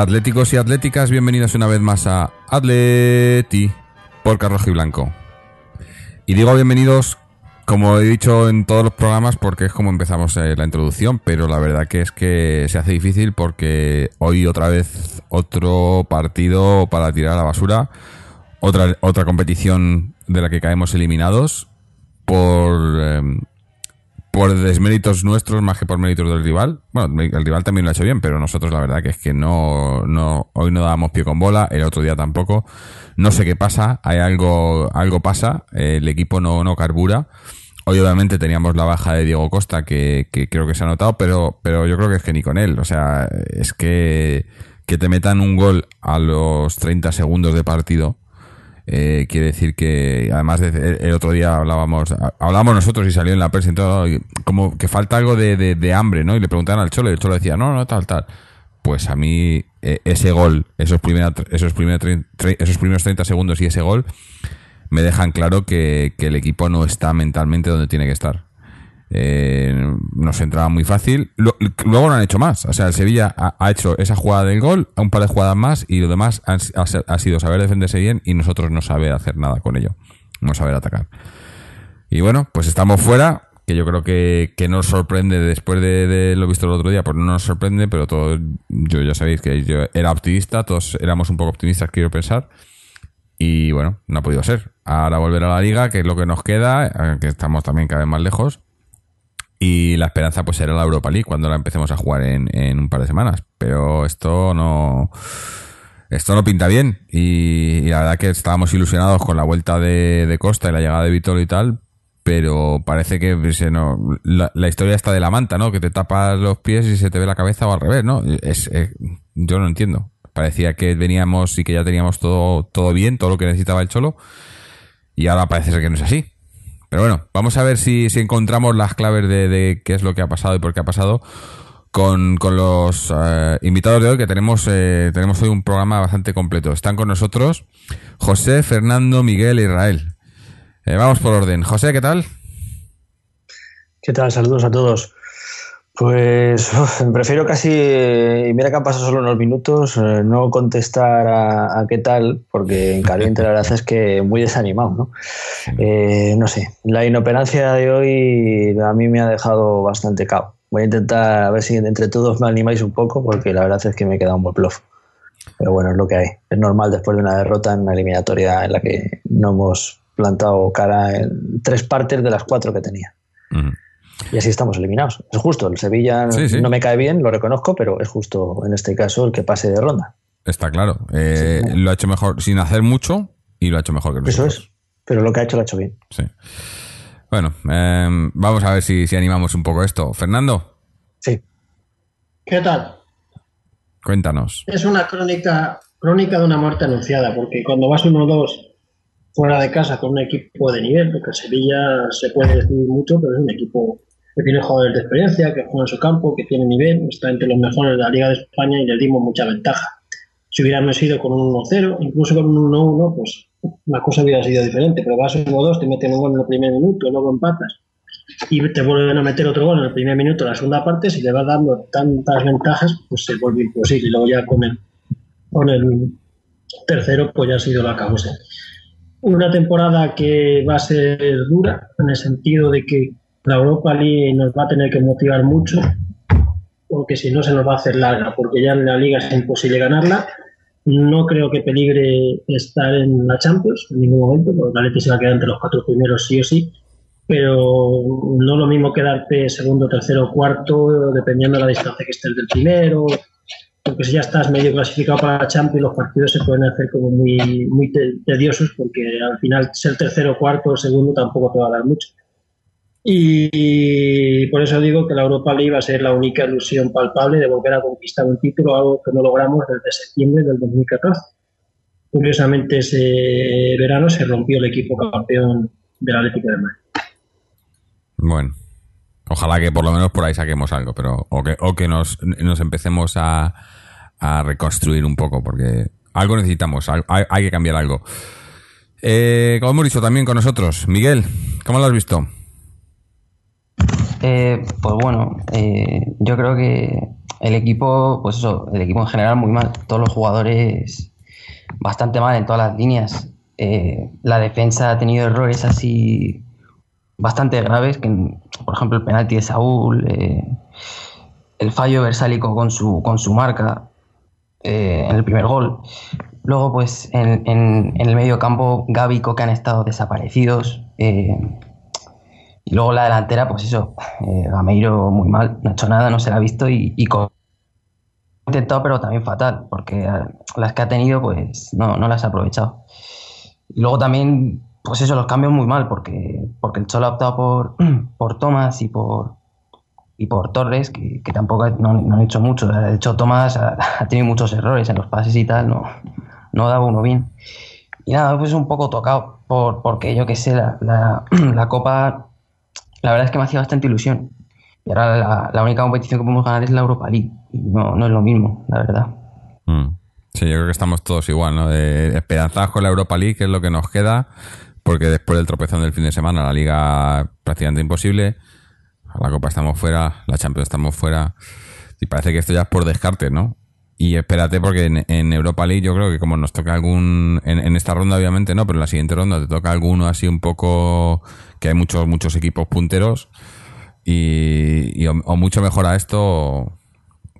Atléticos y atléticas, bienvenidos una vez más a Atleti por Carrojo y Blanco. Y digo bienvenidos, como he dicho en todos los programas, porque es como empezamos eh, la introducción, pero la verdad que es que se hace difícil porque hoy otra vez otro partido para tirar a la basura, otra, otra competición de la que caemos eliminados por... em, por desméritos nuestros más que por méritos del rival. Bueno, el rival también lo ha hecho bien, pero nosotros la verdad que es que no, no, hoy no dábamos pie con bola, el otro día tampoco. No sé qué pasa, hay algo, algo pasa, el equipo no, no carbura. Hoy obviamente teníamos la baja de Diego Costa, que, que creo que se ha notado, pero, pero yo creo que es que ni con él. O sea, es que, que te metan un gol a los 30 segundos de partido. Eh, quiere decir que además de, el, otro día hablábamos hablábamos nosotros y salió en la prensa todo como que falta algo de, de- hambre no y le preguntaban al cholo y el cholo decía no no tal tal pues a mí eh, ese gol esos primeros esos primeros tre- tre- esos primeros 30 segundos y ese gol me dejan claro que, que el equipo no está mentalmente donde tiene que estar eh, nos entraba muy fácil. Luego no han hecho más. O sea, el Sevilla ha, hecho esa jugada del gol, un par de jugadas más y lo demás ha, sido saber defenderse bien y nosotros no saber hacer nada con ello. No saber atacar. Y bueno, pues estamos fuera, que yo creo que, nos sorprende después de, lo visto el otro día, pues no nos sorprende, pero todo, yo ya sabéis que yo era optimista, todos éramos un poco optimistas, quiero pensar. Y bueno, no ha podido ser. Ahora volver a la liga, que es lo que nos queda, que estamos también cada vez más lejos. Y la esperanza pues será la Europa League cuando la empecemos a jugar en, en un par de semanas. Pero esto no... Esto no pinta bien. Y, y la verdad que estábamos ilusionados con la vuelta de, de Costa y la llegada de Vitolo y tal. Pero parece que pues, eh, no, la, la historia está de la manta, ¿no? Que te tapas los pies y se te ve la cabeza o al revés, ¿no? Es, eh, yo no entiendo. Parecía que veníamos y que ya teníamos todo, todo bien, todo lo que necesitaba el Cholo. Y ahora parece ser que no es así. Pero bueno, vamos a ver si, si encontramos las claves de, de qué es lo que ha pasado y por qué ha pasado con, con los eh, invitados de hoy, que tenemos, eh, tenemos hoy un programa bastante completo. Están con nosotros José, Fernando, Miguel e Israel. Eh, vamos por orden. José, ¿qué tal? ¿Qué tal? Saludos a todos. Pues uf, prefiero casi, y mira que han pasado solo unos minutos, eh, no contestar a, a qué tal, porque en caliente la verdad es que muy desanimado, ¿no? Eh, no sé, la inoperancia de hoy a mí me ha dejado bastante cao. Voy a intentar a ver si entre todos me animáis un poco, porque la verdad es que me he quedado un buen bluff. Pero bueno, es lo que hay. Es normal después de una derrota en una eliminatoria en la que no hemos plantado cara en tres partes de las cuatro que tenía. Ujú. Y así estamos eliminados. Es justo, el Sevilla Sí, sí. no me cae bien, lo reconozco, pero es justo en este caso el que pase de ronda. Está claro. Eh, Sí. Lo ha hecho mejor sin hacer mucho y lo ha hecho mejor que Eso nosotros. es. Pero lo que ha hecho lo ha hecho bien. Sí. Bueno, eh, vamos a ver si, si animamos un poco esto. Fernando, Sí. ¿Qué tal? cuéntanos. Es una crónica, crónica de una muerte anunciada, porque cuando vas 1-2 fuera de casa con un equipo de nivel, porque el Sevilla se puede decir mucho, pero es un equipo que tiene jugadores de experiencia, que juega en su campo, que tiene nivel, está entre los mejores de la Liga de España y le dimos mucha ventaja. Si hubiéramos ido con un 1-0, incluso con un 1-1, pues la cosa hubiera sido diferente, pero vas 1-2, te meten un gol en el primer minuto, luego empatas y te vuelven a meter otro gol en el primer minuto la segunda parte, si le vas dando tantas ventajas, pues se vuelve imposible. Y luego ya con el, con el tercero, pues ya ha sido la causa. Una temporada que va a ser dura, en el sentido de que la Europa League nos va a tener que motivar mucho, porque si no se nos va a hacer larga, porque ya en la liga es imposible ganarla. No creo que peligre estar en la Champions en ningún momento, porque la Leti se va a quedar entre los cuatro primeros sí o sí, pero no lo mismo quedarte segundo, tercero o cuarto, dependiendo de la distancia que estés del primero, porque si ya estás medio clasificado para la Champions, los partidos se pueden hacer como muy, muy te- tediosos, porque al final ser tercero, cuarto o segundo tampoco te va a dar mucho. Y por eso digo que la Europa League va a ser la única ilusión palpable de volver a conquistar un título, algo que no logramos desde septiembre del 2014. Curiosamente, ese verano se rompió el equipo campeón del Atlético de Madrid. Bueno, ojalá que por lo menos por ahí saquemos algo, pero o que, o que nos, nos empecemos a, a reconstruir un poco, porque algo necesitamos, hay, hay que cambiar algo. Eh, como hemos dicho también con nosotros, Miguel, ¿cómo lo has visto? Eh, pues bueno, eh, yo creo que el equipo, pues eso, el equipo en general muy mal. Todos los jugadores bastante mal en todas las líneas. Eh, la defensa ha tenido errores así bastante graves, que por ejemplo el penalti de Saúl, el fallo versálico con su, con su marca en el primer gol. Luego, pues en, el medio campo, Gaby que han estado desaparecidos. Y luego la delantera, pues eso, eh, Gameiro muy mal, no ha hecho nada, no se la ha visto y, y con... intentado, pero también fatal, porque las que ha tenido, pues no, no las ha aprovechado. Y luego también, pues eso, los cambios muy mal, porque, porque el Cholo ha optado por, por Tomás y por, y por Torres, que, que tampoco no, no, han hecho mucho. De hecho, Tomás ha, ha, tenido muchos errores en los pases y tal, no, no daba uno bien. Y nada, pues un poco tocado, por, porque yo qué sé, la, la, la Copa la verdad es que me hacía bastante ilusión. Y ahora la, única competición que podemos ganar es la Europa League. Y no, no es lo mismo, la verdad. Mm. Sí, yo creo que estamos todos igual, ¿no? De esperanzados con la Europa League, que es lo que nos queda, porque después del tropezón del fin de semana, la Liga prácticamente imposible. La Copa estamos fuera, la Champions estamos fuera. Y parece que esto ya es por descarte, ¿no? Y espérate, porque en, Europa League yo creo que como nos toca algún. En, en, esta ronda, obviamente, no, pero en la siguiente ronda te toca alguno así un poco. Que hay muchos, muchos equipos punteros. Y, o, o, mucho mejor a esto. O,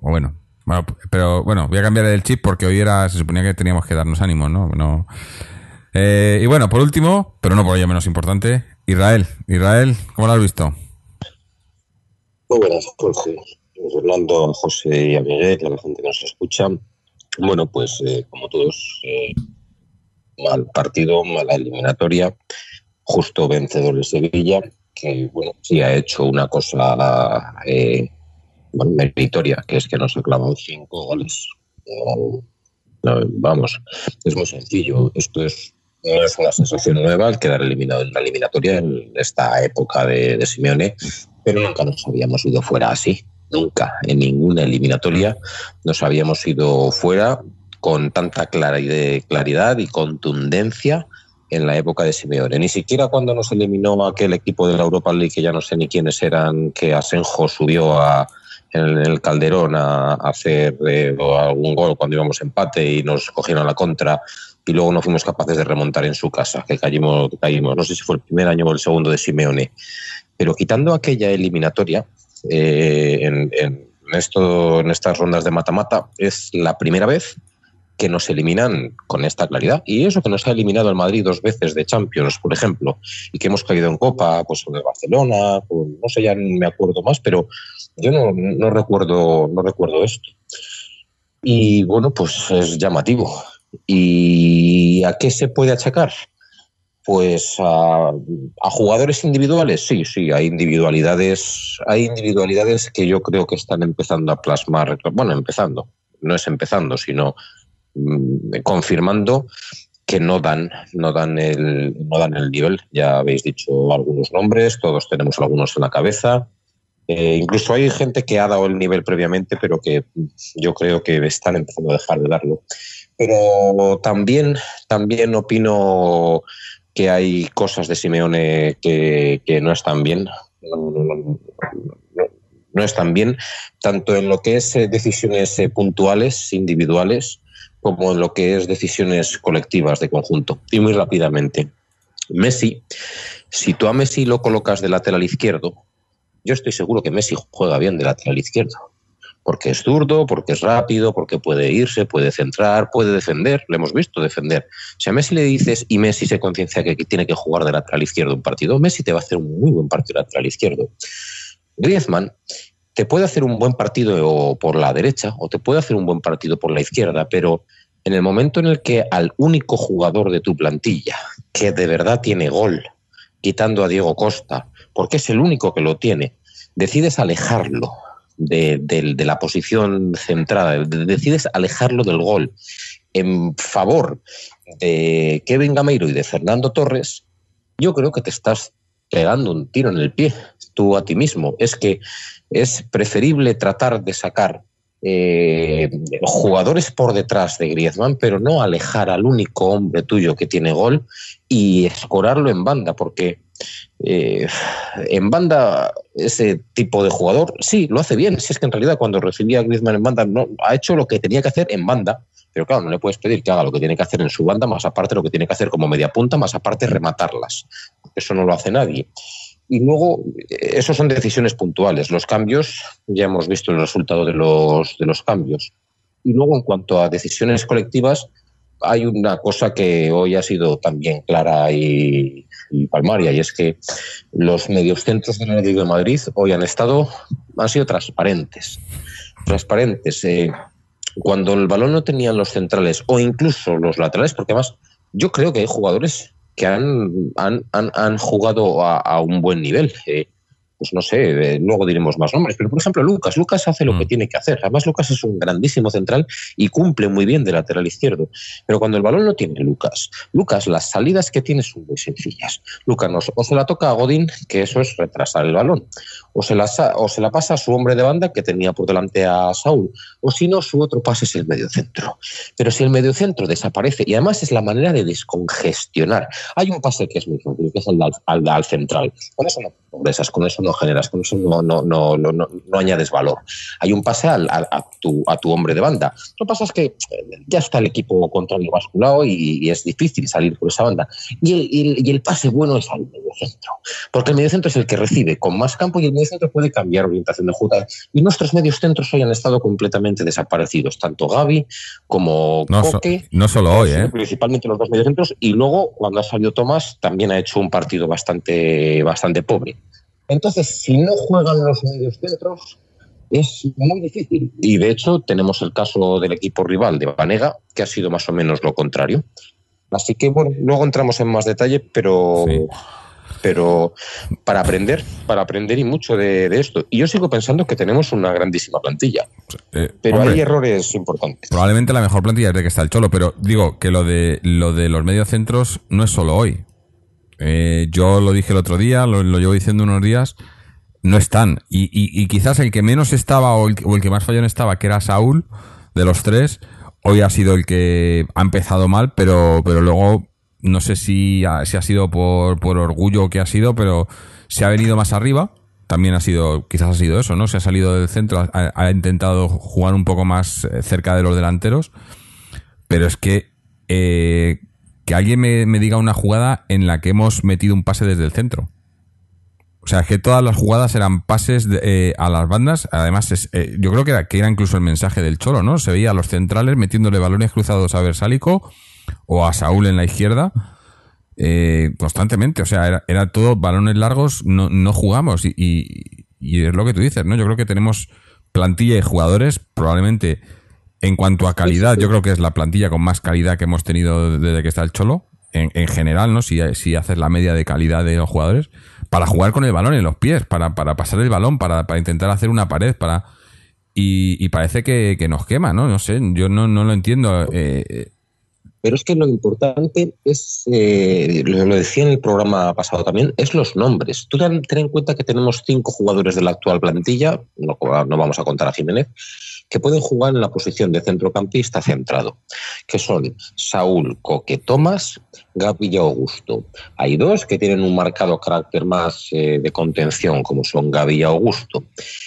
bueno. Bueno, pero bueno, voy a cambiar el chip porque hoy era. Se suponía que teníamos que darnos ánimos, ¿no? no eh, y bueno, por último, pero no por ello menos importante, Israel. Israel, ¿cómo lo has visto? Muy buenas, Jorge. Fernando, a José y a Miguel, a la gente que nos escucha. Bueno, pues eh, como todos, eh, mal partido, mala eliminatoria, justo vencedor de Sevilla, que bueno, sí ha hecho una cosa eh, meritoria, que es que nos ha clavado cinco goles. No, vamos, es muy sencillo. Esto es, no es una sensación nueva el quedar eliminado en la eliminatoria en esta época de, de Simeone, pero nunca nos habíamos ido fuera así nunca en ninguna eliminatoria nos habíamos ido fuera con tanta claridad y contundencia en la época de Simeone. Ni siquiera cuando nos eliminó aquel equipo de la Europa League, que ya no sé ni quiénes eran, que Asenjo subió a, en el Calderón a, a hacer eh, algún gol cuando íbamos empate y nos cogieron la contra y luego no fuimos capaces de remontar en su casa, que caímos, caímos, no sé si fue el primer año o el segundo de Simeone. Pero quitando aquella eliminatoria, eh, en, esto, en estas rondas de mata-mata es la primera vez que nos eliminan con esta claridad. Y eso que nos ha eliminado el Madrid dos veces de Champions, por ejemplo, y que hemos caído en Copa, pues de Barcelona, pues, no sé, ya me acuerdo más, pero yo no, no, recuerdo, no recuerdo esto. Y bueno, pues es llamativo. ¿Y a qué se puede achacar? Pues a, a, jugadores individuales, sí, sí, hay individualidades, hay individualidades que yo creo que están empezando a plasmar, bueno, empezando, no es empezando, sino mmm, confirmando que no dan, no dan el, no dan el nivel. Ya habéis dicho algunos nombres, todos tenemos algunos en la cabeza. Eh, incluso hay gente que ha dado el nivel previamente, pero que yo creo que están empezando a dejar de darlo. Pero también, también opino que hay cosas de Simeone que, no están bien. No, están bien, tanto en lo que es decisiones puntuales, individuales, como en lo que es decisiones colectivas de conjunto. Y muy rápidamente, Messi, si tú a Messi lo colocas de lateral izquierdo, yo estoy seguro que Messi juega bien de lateral izquierdo porque es zurdo, porque es rápido, porque puede irse, puede centrar, puede defender, lo hemos visto defender. Si a Messi le dices y Messi se conciencia que tiene que jugar de lateral izquierdo un partido, Messi te va a hacer un muy buen partido lateral izquierdo. Griezmann te puede hacer un buen partido por la derecha o te puede hacer un buen partido por la izquierda, pero en el momento en el que al único jugador de tu plantilla que de verdad tiene gol, quitando a Diego Costa, porque es el único que lo tiene, decides alejarlo de, de- la posición centrada, de- decides alejarlo del gol en favor de Kevin Gameiro y de Fernando Torres, yo creo que te estás pegando un tiro en el pie tú a ti mismo. Es que es preferible tratar de sacar eh, jugadores por detrás de Griezmann, pero no alejar al único hombre tuyo que tiene gol y escorarlo en banda, porque eh, en banda ese tipo de jugador sí lo hace bien. Si es que en realidad cuando recibía a Griezmann en banda no ha hecho lo que tenía que hacer en banda. Pero claro, no le puedes pedir que haga lo que tiene que hacer en su banda, más aparte lo que tiene que hacer como media punta, más aparte rematarlas. Eso no lo hace nadie. Y luego, eh, eso son decisiones puntuales. Los cambios, ya hemos visto el resultado de los, de los cambios. Y luego, en cuanto a decisiones colectivas, hay una cosa que hoy ha sido también clara y, palmaria, y es que los mediocentros del Atlético de Madrid hoy han estado, han sido transparentes. Transparentes. eh, cuando el balón no tenían los centrales o incluso los laterales, porque además yo creo que hay jugadores que han, han, han, jugado a, a, un buen nivel. Eh, pues no sé, luego diremos más nombres, pero por ejemplo Lucas, Lucas hace lo que tiene que hacer. Además Lucas es un grandísimo central y cumple muy bien de lateral izquierdo. Pero cuando el balón no tiene Lucas, Lucas las salidas que tiene son muy sencillas. Lucas no, o se la toca a Godín, que eso es retrasar el balón, o se, la, o se la pasa a su hombre de banda que tenía por delante a Saúl, o si no, su otro pase es el mediocentro. Pero si el mediocentro desaparece, y además es la manera de descongestionar, hay un pase que es muy fácil, que es el al, al, al central. Con eso no progresas, con eso no generas, con eso no, no, no, no, no añades valor. Hay un pase al, al, a, tu, a tu hombre de banda. Lo que pasa es que ya está el equipo contrario basculado y, y es difícil salir por esa banda. Y el, y, el, y el, pase bueno es al mediocentro, porque el mediocentro es el que recibe con más campo y el mediocentro puede cambiar orientación de jugada. Y nuestros medios centros hoy han estado completamente desaparecidos, tanto Gaby como no, Coque. So, no solo hoy, ¿eh? Principalmente los dos mediocentros. Y luego, cuando ha salido Tomás, también ha hecho un partido bastante, bastante pobre. Entonces, si no juegan los medios centros, es muy difícil. Y de hecho, tenemos el caso del equipo rival de Vanega, que ha sido más o menos lo contrario. Así que, bueno, luego entramos en más detalle, pero. Sí. Pero para aprender, para aprender y mucho de, de, esto. Y yo sigo pensando que tenemos una grandísima plantilla. Eh, pero hombre, hay errores importantes. Probablemente la mejor plantilla es de que está el Cholo, pero digo que lo de lo de los mediocentros no es solo hoy. Eh, yo lo dije el otro día, lo, lo, llevo diciendo unos días, no están. Y, y, y quizás el que menos estaba o el, o el, que más fallón estaba, que era Saúl, de los tres, hoy ha sido el que ha empezado mal, pero, pero luego no sé si ha, si ha sido por, por orgullo o qué ha sido, pero se ha venido más arriba. También ha sido, quizás ha sido eso, ¿no? Se ha salido del centro, ha, intentado jugar un poco más eh, cerca de los delanteros. Pero es que eh, que alguien me, me, diga una jugada en la que hemos metido un pase desde el centro. O sea, que todas las jugadas eran pases de, eh, a las bandas. Además, es, eh, yo creo que era, que era incluso el mensaje del Cholo, ¿no? Se veía a los centrales metiéndole balones cruzados a Versálico o a Saúl en la izquierda eh, constantemente. O sea, era, era, todo balones largos, no, no jugamos. Y, y, es lo que tú dices, ¿no? Yo creo que tenemos plantilla y jugadores probablemente en cuanto a calidad, yo creo que es la plantilla con más calidad que hemos tenido desde que está el Cholo, en, en general, ¿no? Si, si, haces la media de calidad de los jugadores, para jugar con el balón en los pies, para, para pasar el balón, para, para intentar hacer una pared, para. Y, parece que, nos quema, ¿no? No sé, yo no, no lo entiendo. Eh, pero es que lo importante es, eh, lo decía en el programa pasado también, es los nombres. Tú ten, ten en cuenta que tenemos cinco jugadores de la actual plantilla, no, no vamos a contar a Jiménez, que pueden jugar en la posición de centrocampista centrado, que son Saúl, Coque, Tomás, Gaby y Augusto. Hay dos que tienen un marcado carácter más eh, de contención, como son Gaby y Augusto.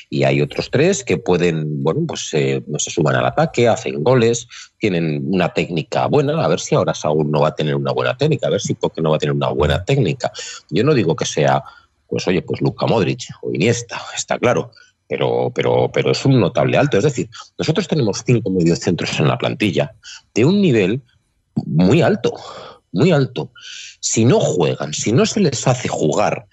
Y hay otros tres que pueden, bueno, pues eh, se suman al ataque, hacen goles, tienen una técnica buena. A ver si ahora Saúl no va a tener una buena técnica, a ver si Coque no va a tener una buena técnica. Yo no digo que sea, pues oye, pues Luca Modric o Iniesta, está claro pero, pero, pero es un notable alto. Es decir, nosotros tenemos cinco mediocentros en la plantilla de un nivel muy alto, muy alto. Si no juegan, si no se les hace jugar,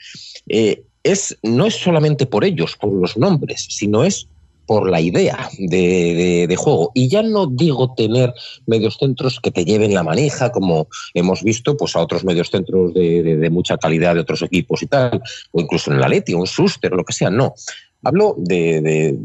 eh, es, no es solamente por ellos, por los nombres, sino es por la idea de, de- juego. Y ya no digo tener medios centros que te lleven la manija, como hemos visto pues a otros medios centros de, de- de mucha calidad de otros equipos y tal, o incluso en el Atleti, un Suster, lo que sea, no. Hablo de,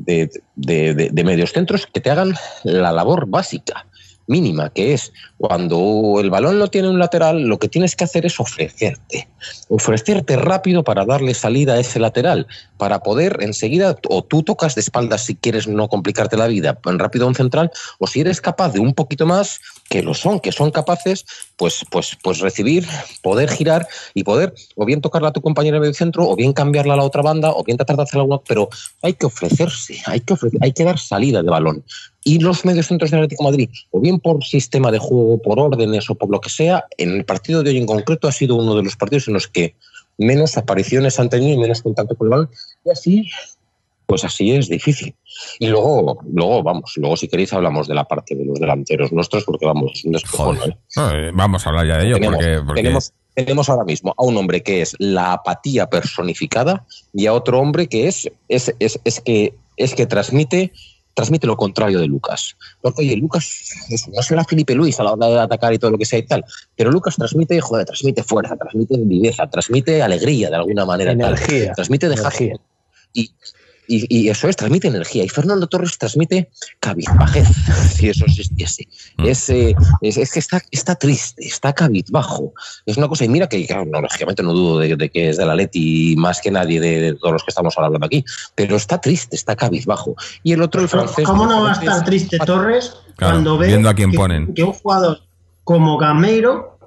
de- de- medios centros que te hagan la labor básica, mínima, que es cuando el balón lo tiene un lateral, lo que tienes que hacer es ofrecerte. Ofrecerte rápido para darle salida a ese lateral, para poder enseguida, o tú tocas de espaldas si quieres no complicarte la vida, rápido a un central, o si eres capaz de un poquito más, que lo son, que son capaces, pues, pues, pues recibir, poder girar y poder o bien tocarla a tu compañero de medio centro, o bien cambiarla a la otra banda, o bien tratar de hacer alguna, pero hay que ofrecerse, hay que, ofrecer, hay que dar salida de balón. Y los medios centros del Atlético de Madrid, o bien por sistema de juego, por órdenes o por lo que sea, en el partido de hoy en concreto ha sido uno de los partidos en los que menos apariciones han tenido y menos contacto con el balón. Y así, pues así es difícil. Y luego, luego vamos, luego si queréis hablamos de la parte de los delanteros nuestros, porque vamos, es un despejón, Joder. ¿eh? No, eh, vamos a hablar ya de ello, tenemos, porque, porque- tenemos, tenemos ahora mismo a un hombre que es la apatía personificada y a otro hombre que es, es, es, es que, es que transmite, transmite lo contrario de Lucas. Porque, oye, Lucas es- no será Felipe Luis a la hora de atacar y todo lo que sea y tal, pero Lucas transmite, joder, transmite fuerza, transmite viveza, transmite alegría de alguna manera. y tal. Energía. Transmite dejar Energía. y, y, y eso es, transmite energía. Y Fernando Torres transmite cabizbajez, si eso existiese. Mm. Es, eh, es, es que está, está triste, está cabizbajo. Es una cosa, y mira que, claro, no, lógicamente no dudo de, de que es de la Leti más que nadie de, de todos los que estamos hablando aquí, pero está triste, está cabizbajo. Y el otro, el francés. ¿Cómo no va a estar triste Torres Claro, cuando ve viendo a quién que, ponen. que un jugador como Gameiro,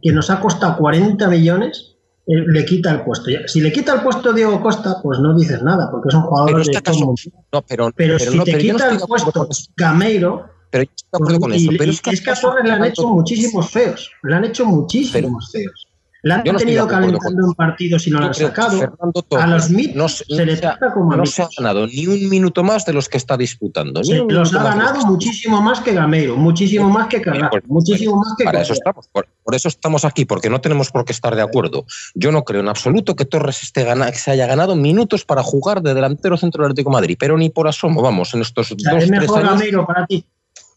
que nos ha costado 40 millones, le quita el puesto? Si le quita el puesto Diego Costa, pues no dices nada, porque es un jugador Pero de está todo caso-. No, pero, Pero, pero si no, te no quita el de puesto. Gameiro, Pero yo estoy de acuerdo con eso. y- Pero y es que, es que a Torres le han hecho muchísimos feos. Le han hecho muchísimos feos. Le han Yo no tenido calentando en partidos y no lo Yo han sacado. Fernando A los MIT no se- se le trata como no se ha ganado ni un minuto más de los que está disputando. un los ha ganado muchísimo más que Gameiro, muchísimo más que Carrasco, Pues, muchísimo más que Para eso estamos, por, por eso estamos aquí, porque no tenemos por qué estar de acuerdo. Yo no creo en absoluto que Torres esté gana, que se haya ganado minutos para jugar de delantero centro del Atlético de Madrid, pero ni por asomo, vamos, en estos O sea, dos, es tres mejor años Gameiro para ti.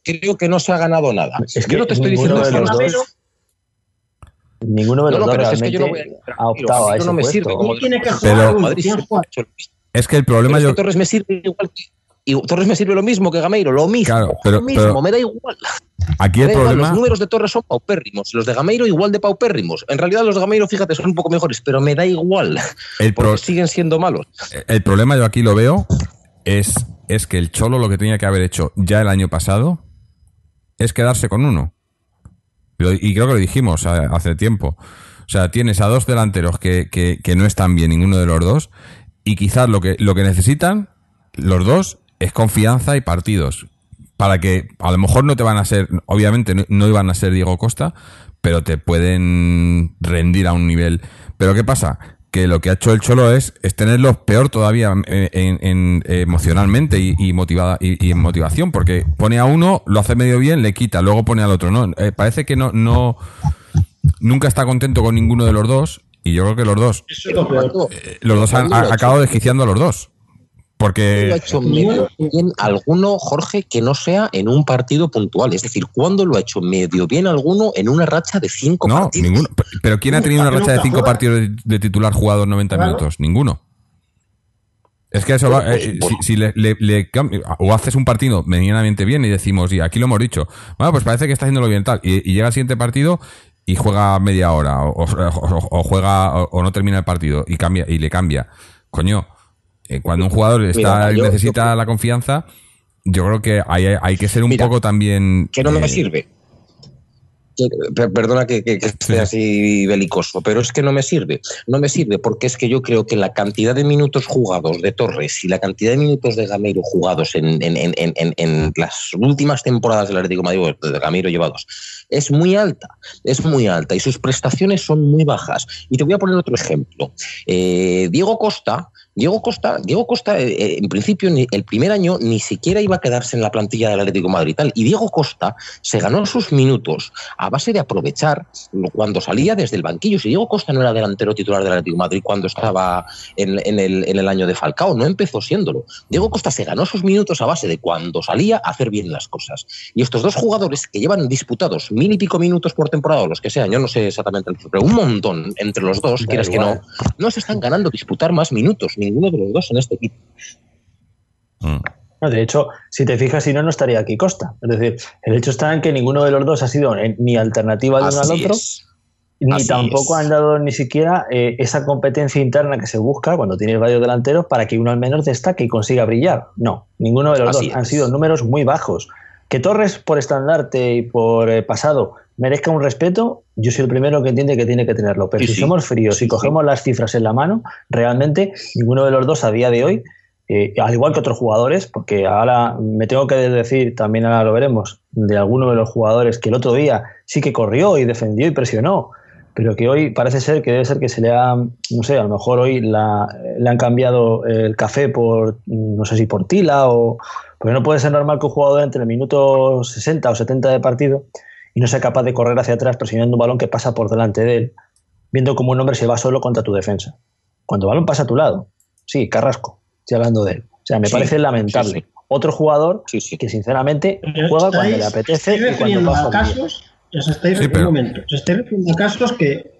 creo que no se ha ganado nada. Es yo que no te estoy diciendo de los dos, ninguno de No, los no, dos pero si es que yo no voy a- ha optado a yo ese no me puesto. sirve como ¿Quién tiene que Pero- jugar? Mismo. es que el Pero problema es yo... que Torres me sirve igual que y Torres me sirve lo mismo que Gameiro, lo mismo, Claro, pero- lo mismo, pero- me da igual. Aquí el igual, problema... Los números de Torres son paupérrimos, los de Gameiro igual de paupérrimos. En realidad los de Gameiro, fíjate, son un poco mejores, pero me da igual, El, porque pro- siguen siendo malos. el problema yo aquí lo veo es, es que el Cholo lo que tenía que haber hecho ya el año pasado es quedarse con uno. Y creo que lo dijimos hace tiempo. O sea, tienes a dos delanteros que, que- que no están bien ninguno de los dos y quizás lo que, lo que necesitan los dos es confianza y partidos. Para que a lo mejor no te van a ser, obviamente no, no iban a ser Diego Costa, pero te pueden rendir a un nivel. Pero ¿qué pasa? Que lo que ha hecho el Cholo es, es tenerlos peor todavía eh, en, en- emocionalmente y, y motivada, y, y en motivación, porque pone a uno, lo hace medio bien, le quita, luego pone al otro. No, Eh, parece que no, no, nunca está contento con ninguno de los dos, y yo creo que los dos, Eso es lo peor. eh, los dos han, acabado desquiciando a los dos. Lo ha Porque hecho medio bien alguno, Jorge, que no sea en un partido puntual? Es decir, ¿cuándo lo ha hecho medio bien alguno en una racha de cinco no, partidos? ninguno. Pero ¿quién ha tenido una racha de cinco juega. partidos de, titular jugados 90 Claro. minutos? Ninguno. Es que eso va, eh, pues, si, si le, le- le cam- o haces un partido medianamente bien y decimos, y aquí lo hemos dicho, bueno, pues parece que está haciéndolo bien tal, y, y llega el siguiente partido y juega media hora, o, o- o- o juega, o, o no termina el partido y cambia, y le cambia. Coño, eh, cuando un jugador está, Mira, yo- necesita yo- la confianza, yo creo que hay, hay que ser un Mira, poco también. que no me sirve. Perdona que, que- que esté Sí. así belicoso, pero es que no me sirve. No me sirve porque es que yo creo que la cantidad de minutos jugados de Torres y la cantidad de minutos de Gameiro jugados en, en- en- en- las últimas temporadas del Atlético de Madrid, de Gameiro llevados, es muy alta. Es muy alta y sus prestaciones son muy bajas. Y te voy a poner otro ejemplo. Eh, Diego Costa Diego Costa, Diego Costa eh, eh, en principio, el primer año ni siquiera iba a quedarse en la plantilla del Atlético de Madrid y tal. Y Diego Costa se ganó sus minutos a base de aprovechar cuando salía desde el banquillo. Si Diego Costa no era delantero titular del Atlético de Madrid cuando estaba en, en el, en el año de Falcao, no empezó siéndolo. Diego Costa se ganó sus minutos a base de cuando salía a hacer bien las cosas. Y estos dos jugadores que llevan disputados mil y pico minutos por temporada, o los que sean, yo no sé exactamente el pero un montón entre los dos, Da quieras que no, no se están ganando disputar más minutos, ninguno de los dos en este equipo. Mm. No, de hecho, si te fijas, si no, no estaría aquí Costa. Es decir, el hecho está en que ninguno de los dos ha sido eh, ni alternativa de uno al otro, es. ni así tampoco es. han dado ni siquiera eh, esa competencia interna que se busca cuando tienes varios delanteros para que uno al menos destaque y consiga brillar. No, ninguno de los Así dos. Han sido números muy bajos. Que Torres, por estandarte y por eh, pasado, merezca un respeto, yo soy el primero que entiende que tiene que tenerlo. Pero Sí, si sí. somos fríos y sí. cogemos las cifras en la mano, realmente ninguno de los dos a día de hoy eh, al igual que otros jugadores, porque ahora me tengo que decir, también ahora lo veremos, de alguno de los jugadores que el otro día sí que corrió y defendió y presionó, pero que hoy parece ser que debe ser que se le ha, no sé, a lo mejor hoy la- le han cambiado el café por, no sé si por tila o... Porque no puede ser normal que un jugador entre el minuto 60 o 70 de partido y no sea capaz de correr hacia atrás presionando un balón que pasa por delante de él, viendo como un hombre se va solo contra tu defensa. Cuando el balón pasa a tu lado, sí, Carrasco, estoy hablando de él. O sea, me Sí, parece lamentable. sí, sí. Otro jugador Sí, sí. que sinceramente Pero juega cuando le apetece y cuando pasa a casos, os estáis Sí, un pero- momento, os estáis refiriendo a casos que,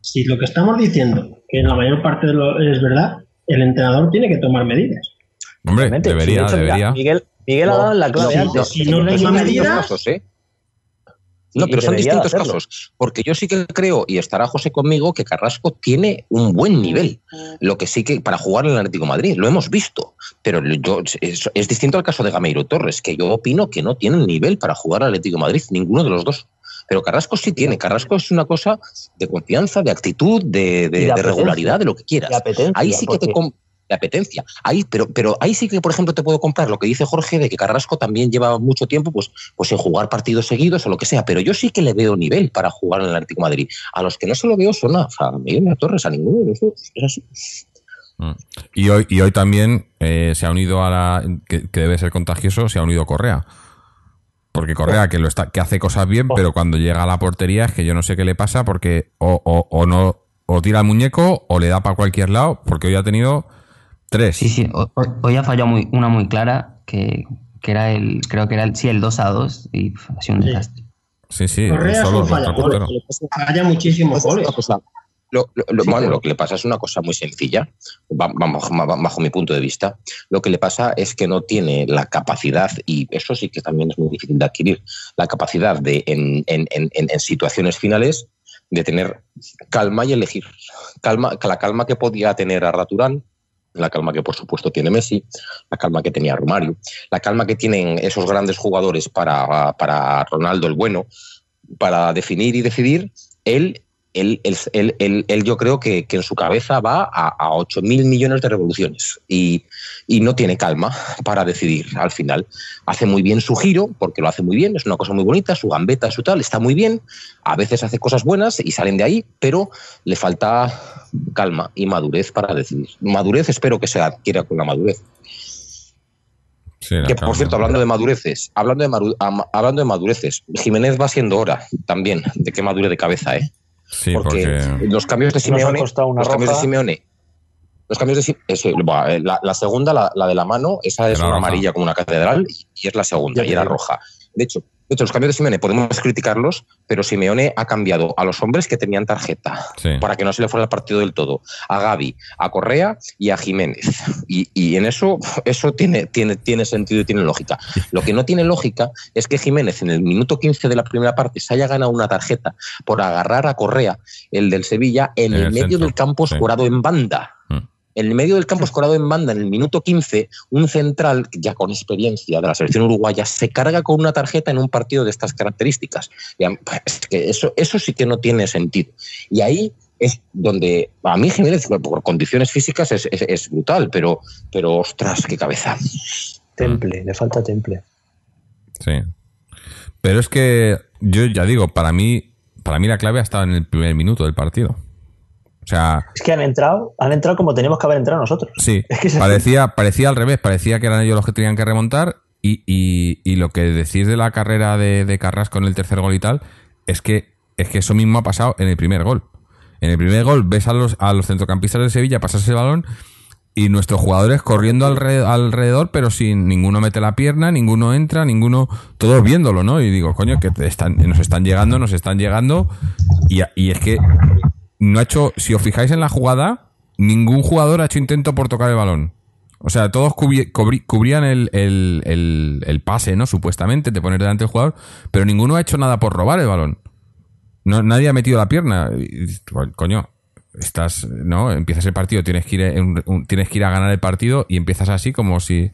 si lo que estamos diciendo, que en la mayor parte de lo es verdad, el entrenador tiene que tomar medidas. Hombre, debería, hecho, debería. Miguel, Miguel ha dado la clave no, antes. si no Es toma una medidas- medida- casos, ¿eh? No, pero son distintos casos. Porque yo sí que creo, y estará José conmigo, que Carrasco tiene un buen nivel. Lo que sí que para jugar en el Atlético de Madrid, lo hemos visto. Pero yo, es, es distinto al caso de Gameiro Torres, que yo opino que no tienen nivel para jugar al Atlético de Madrid, ninguno de los dos. Pero Carrasco sí tiene. Carrasco es una cosa de confianza, de actitud, de, de- regularidad, de lo que quieras. Ahí sí que te de apetencia. Ahí, pero, pero ahí sí que, por ejemplo, te puedo comprar lo que dice Jorge de que Carrasco también lleva mucho tiempo pues, pues sin jugar partidos seguidos o lo que sea. Pero yo sí que le veo nivel para jugar en el Atlético Madrid. A los que no se lo veo son a, a Miguel Torres, a ninguno de los. Es así. Mm. Y hoy, y hoy también eh, se ha unido a la. Que, que debe ser contagioso, se ha unido Correa. Porque Correa, que, lo está, que hace cosas bien, pero cuando llega a la portería es que yo no sé qué le pasa, porque o, o, o no. O tira el muñeco o le da para cualquier lado, porque hoy ha tenido tres. Sí, sí, ho- ho- hoy ha fallado muy, una muy clara, que, que era el, creo que era el, sí, el 2 a 2, y ha sido un desastre. Sí, sí, Correa es solo. Falla muchísimos Pues es goles. lo, lo- lo- Sí, bueno, lo que le pasa es una cosa muy sencilla, ma- bajo mi punto de vista. Lo que le pasa es que no tiene la capacidad, y eso sí que también es muy difícil de adquirir, la capacidad de, en, en- en- en- en situaciones finales, de tener calma y elegir. Calma, la calma que podía tener a Raturán, la calma que por supuesto tiene Messi, la calma que tenía Romario, la calma que tienen esos grandes jugadores para, para Ronaldo el bueno, para definir y decidir, él, él, él, él- él- él yo creo que, que en su cabeza va a, a 8 mil millones de revoluciones y, y no tiene calma para decidir al final. Hace muy bien su giro, porque lo hace muy bien, es una cosa muy bonita, su gambeta, su tal, está muy bien, a veces hace cosas buenas y salen de ahí, pero le falta calma y madurez para decidir. Madurez espero que se adquiera con la madurez. Sí, Que por cierto, hablando de madureces, hablando de, hablando de madureces, Jiménez va siendo hora también de que madure de cabeza, ¿eh? Sí, porque, porque. los cambios de Nos ha Simeone, una los cambios de. Simeone, los cambios de Si- ese, buah, eh, la, la segunda, la, la de la mano, esa es una roja. amarilla como una catedral y es la segunda Ya y era roja. De hecho, de hecho, los cambios de Simeone podemos criticarlos, pero Simeone ha cambiado a los hombres que tenían tarjeta Sí. para que no se le fuera el partido del todo, a Gaby, a Correa y a Jiménez. Y, y en eso, eso tiene, tiene, tiene sentido y tiene lógica. Lo que no tiene lógica es que Jiménez en el minuto 15 de la primera parte se haya ganado una tarjeta por agarrar a Correa, el del Sevilla, en, En el, el medio centro, del campo sí. escorado en banda. En el medio del campo escorado en banda, en el minuto 15, un central, ya con experiencia de la selección uruguaya, se carga con una tarjeta en un partido de estas características. A- es que eso, eso sí que no tiene sentido. Y ahí es donde, a mí Jiménez, por condiciones físicas, es, es- es brutal, pero, pero ostras, qué cabeza. Temple, le falta temple. Sí. Pero es que yo ya digo, para mí, para mí la clave ha estado en el primer minuto del partido. O sea, Es que han entrado, han entrado como teníamos que haber entrado nosotros. sí, Es que parecía, parecía al revés, parecía que eran ellos los que tenían que remontar y, y- y lo que decís de la carrera de, de Carrasco en el tercer gol y tal, es que, es que eso mismo ha pasado en el primer gol. En el primer gol ves a los, a los centrocampistas de Sevilla pasarse el balón y nuestros jugadores corriendo alre- alrededor, pero sin ninguno mete la pierna, ninguno entra, ninguno, todos viéndolo, ¿no? Y digo, coño, que te están, nos están llegando, nos están llegando, y, y es que no ha hecho, si os fijáis en la jugada, ningún jugador ha hecho intento por tocar el balón. O sea, todos cubrían el, el- el- pase, ¿no? Supuestamente, de poner delante el jugador, pero ninguno ha hecho nada por robar el balón. No, nadie ha metido la pierna. Coño, estás, ¿no? Empiezas el partido, tienes que ir, un- tienes que ir a ganar el partido y empiezas así como si.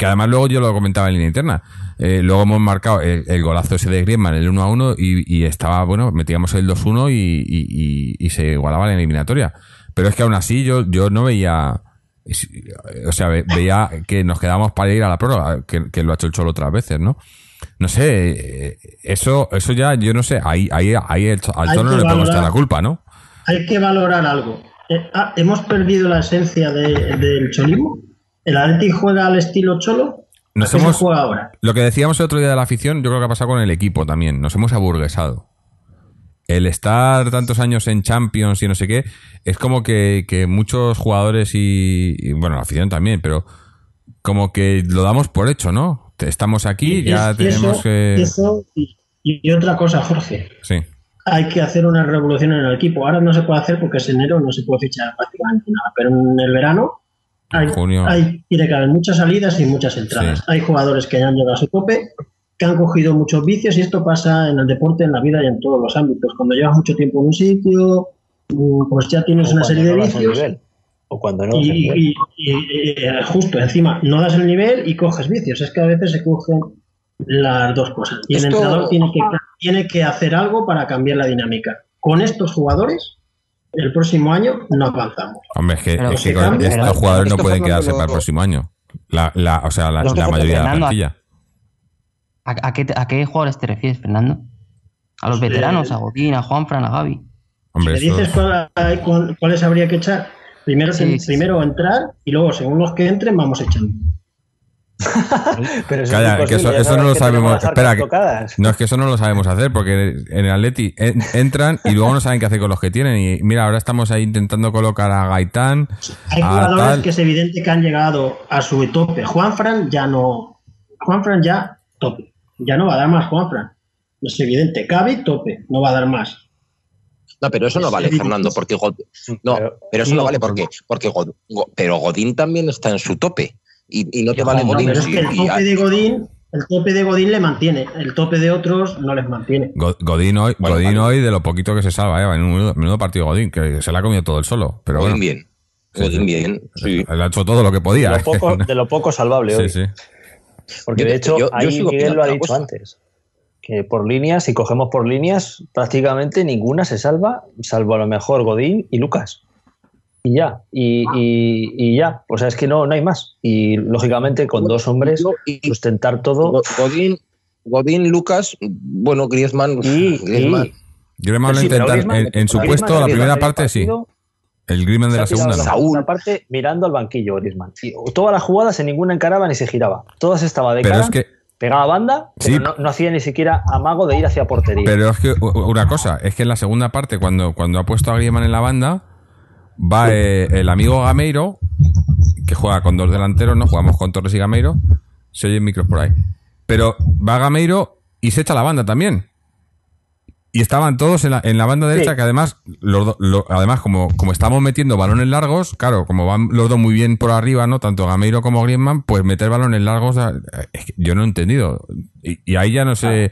Que además luego yo lo comentaba en línea interna. Eh, luego hemos marcado el, el golazo ese de Griezmann, el 1 a 1, y, y estaba, bueno, metíamos el 2 1 y, y- se igualaba la eliminatoria. Pero es que aún así yo, yo no veía. O sea, ve- veía que nos quedábamos para ir a la prórroga, que, que lo ha hecho el Cholo otras veces, ¿no? No sé, eh, eso, eso ya, yo no sé, ahí, ahí, ahí el, al Cholo no le podemos echar la culpa, ¿no? Hay que valorar algo. Eh, ah, ¿Hemos perdido la esencia de- del cholismo? ¿El Atleti juega al estilo cholo? Nos ¿A qué hemos- se juega ahora? Lo que decíamos el otro día de la afición, yo creo que ha pasado con el equipo también. Nos hemos aburguesado. El estar tantos años en Champions y no sé qué, es como que, que muchos jugadores y, y, bueno, la afición también, pero como que lo damos por hecho, ¿no? Estamos aquí, ya Es- tenemos eso, que... eso y, y otra cosa, Jorge. Sí, Hay que hacer una revolución en el equipo. Ahora no se puede hacer porque es enero, no se puede fichar prácticamente nada. Pero en el verano hay, junio. hay- tiene que haber muchas salidas y muchas entradas. Sí. Hay jugadores que ya han llegado a su tope, que han cogido muchos vicios y esto pasa en el deporte, en la vida y en todos los ámbitos. Cuando llevas mucho tiempo en un sitio, mm, pues ya tienes O una serie de no el vicios. nivel. O cuando no Y, nivel. y- y- y, eh, justo encima, no das el nivel y coges vicios. Es que a veces se cogen las dos cosas. Y el entrenador tiene que, tiene que hacer algo para cambiar la dinámica. Con estos jugadores, el próximo año no avanzamos. hombre, es que, es con estos jugadores no pueden quedarse para el próximo año. La, la, o sea, la, mayoría de la plantilla. ¿A, a qué, a qué jugadores te refieres, Fernando? ¿A los Sí. veteranos? ¿A Godín, a Juanfran, a Gaby? Hombre, Si me dices cuál- hay- cuál- cuáles habría que echar, primero, Sí, sí, primero entrar y luego, según los que entren, vamos echando. Pero eso Calla, es que eso- eso no lo sabemos. Espera, que-. No, es que eso no lo sabemos hacer, porque en el Atleti en- entran y luego no saben qué hacer con los que tienen. Y mira, ahora estamos ahí intentando colocar a Gaitán, Hay a jugadores tal. que es evidente que han llegado a su tope. Juanfran ya no. Juanfran ya tope. Ya no va a dar más Juanfran. Es evidente. Gaby tope. No va a dar más. No, pero eso no vale. Fernando, porque God- no, Pero- pero eso no no, vale porque porque God- Go- pero Godín también está en su tope y, y no te vale no, Godín. Pero es sí, que el tope de Godín, el tope de Godín le mantiene. El tope de otros no les mantiene. Go- Godín hoy, Bueno, Godín vale. hoy de lo poquito que se salva, ¿eh? En un menudo, menudo partido Godín, que se le ha comido todo el solo. Pero Godín bueno, bien. Sí, Godín sí. bien. Sí. él ha hecho todo lo que De podía. lo poco, de lo poco salvable sí, hoy. sí. Porque Yo- de hecho, yo- yo ahí Miguel lo ha dicho cosa. antes. Que por líneas, si cogemos por líneas, prácticamente ninguna se salva, salvo a lo mejor Godín y Lucas. Y ya, y, y- y ya. O sea, es que no, no hay más. Y lógicamente con dos hombres sustentar todo. Go- Godín, Godín, Lucas, bueno, Griezmann, Y, Griezmann. y- Griezmann lo Sí, pero intenta Griezmann- en, en su Griezmann puesto, la primera parte sí. El Griezmann de se la segunda no. la Saúl. segunda parte mirando al banquillo Griezmann. Y todas las jugadas en ninguna encaraba ni se giraba. Todas estaba de Pero cara, es que pegaba banda, pero Sí. no, no hacía ni siquiera amago de ir hacia portería. Pero es que una cosa, es que en la segunda parte, cuando, cuando ha puesto a Griezmann en la banda, va eh, el amigo Gameiro, que juega con dos delanteros, ¿no? Jugamos con Torres y Gameiro. Se oyen micros por ahí. Pero va Gameiro y se echa la banda también. Y estaban todos en la, en la banda derecha, Sí. que además, los además como, como estamos metiendo balones largos, claro, como van los dos muy bien por arriba, ¿no? Tanto Gameiro como Griezmann, pues meter balones largos, es que yo no he entendido. Y, y ahí ya no sé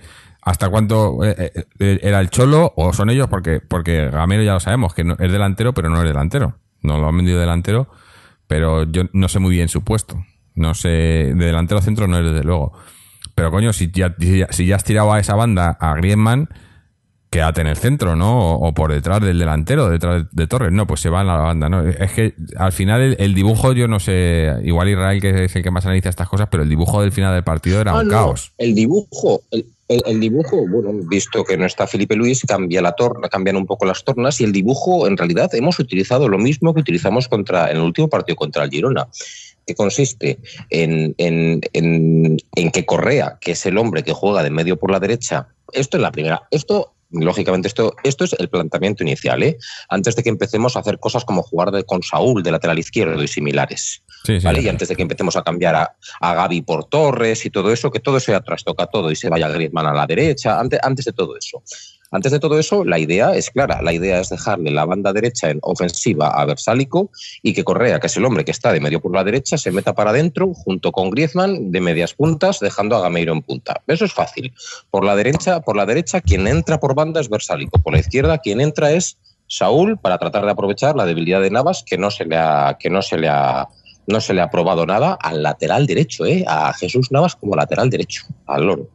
hasta cuánto eh, eh, era el Cholo o son ellos, porque, porque Gameiro ya lo sabemos, que no, es delantero, pero no es delantero. No lo han vendido delantero, pero yo no sé muy bien su puesto. No sé, de delantero centro no es desde luego. Pero coño, si ya, si ya- si ya has tirado a esa banda a Griezmann, quédate en el centro, ¿no? O, o por detrás del delantero, detrás de, de Torres. No, pues se va en la banda, ¿no? Es que al final el, el dibujo, yo no sé, igual Israel que es el que más analiza estas cosas, pero el dibujo del final del partido era Ah, un no, caos. El dibujo, el, el, el dibujo, bueno, visto que no está Felipe Luis, cambia la torna, cambian un poco las tornas y el dibujo, en realidad, hemos utilizado lo mismo que utilizamos contra, en el último partido contra el Girona que consiste en, en, en, en, que Correa, que es el hombre que juega de medio por la derecha, esto es la primera, esto lógicamente esto, esto es el planteamiento inicial, ¿eh? antes de que empecemos a hacer cosas como jugar de, con Saúl de lateral izquierdo y similares. Sí, sí. ¿vale? Y antes de que empecemos a cambiar a, a Gaby por Torres y todo eso, que todo eso ya trastoca todo y se vaya Griezmann a la derecha, antes, antes de todo eso. Antes de todo eso, la idea es clara. La idea es dejarle la banda derecha en ofensiva a Versálico y que Correa, que es el hombre que está de medio por la derecha, se meta para adentro junto con Griezmann de medias puntas, dejando a Gameiro en punta. Eso es fácil. Por la derecha, por la derecha, quien entra por banda es Versálico. Por la izquierda, quien entra es Saúl para tratar de aprovechar la debilidad de Navas, que no se le ha, que no se le ha, no se le ha probado nada al lateral derecho, ¿eh? a Jesús Navas como lateral derecho, al loro.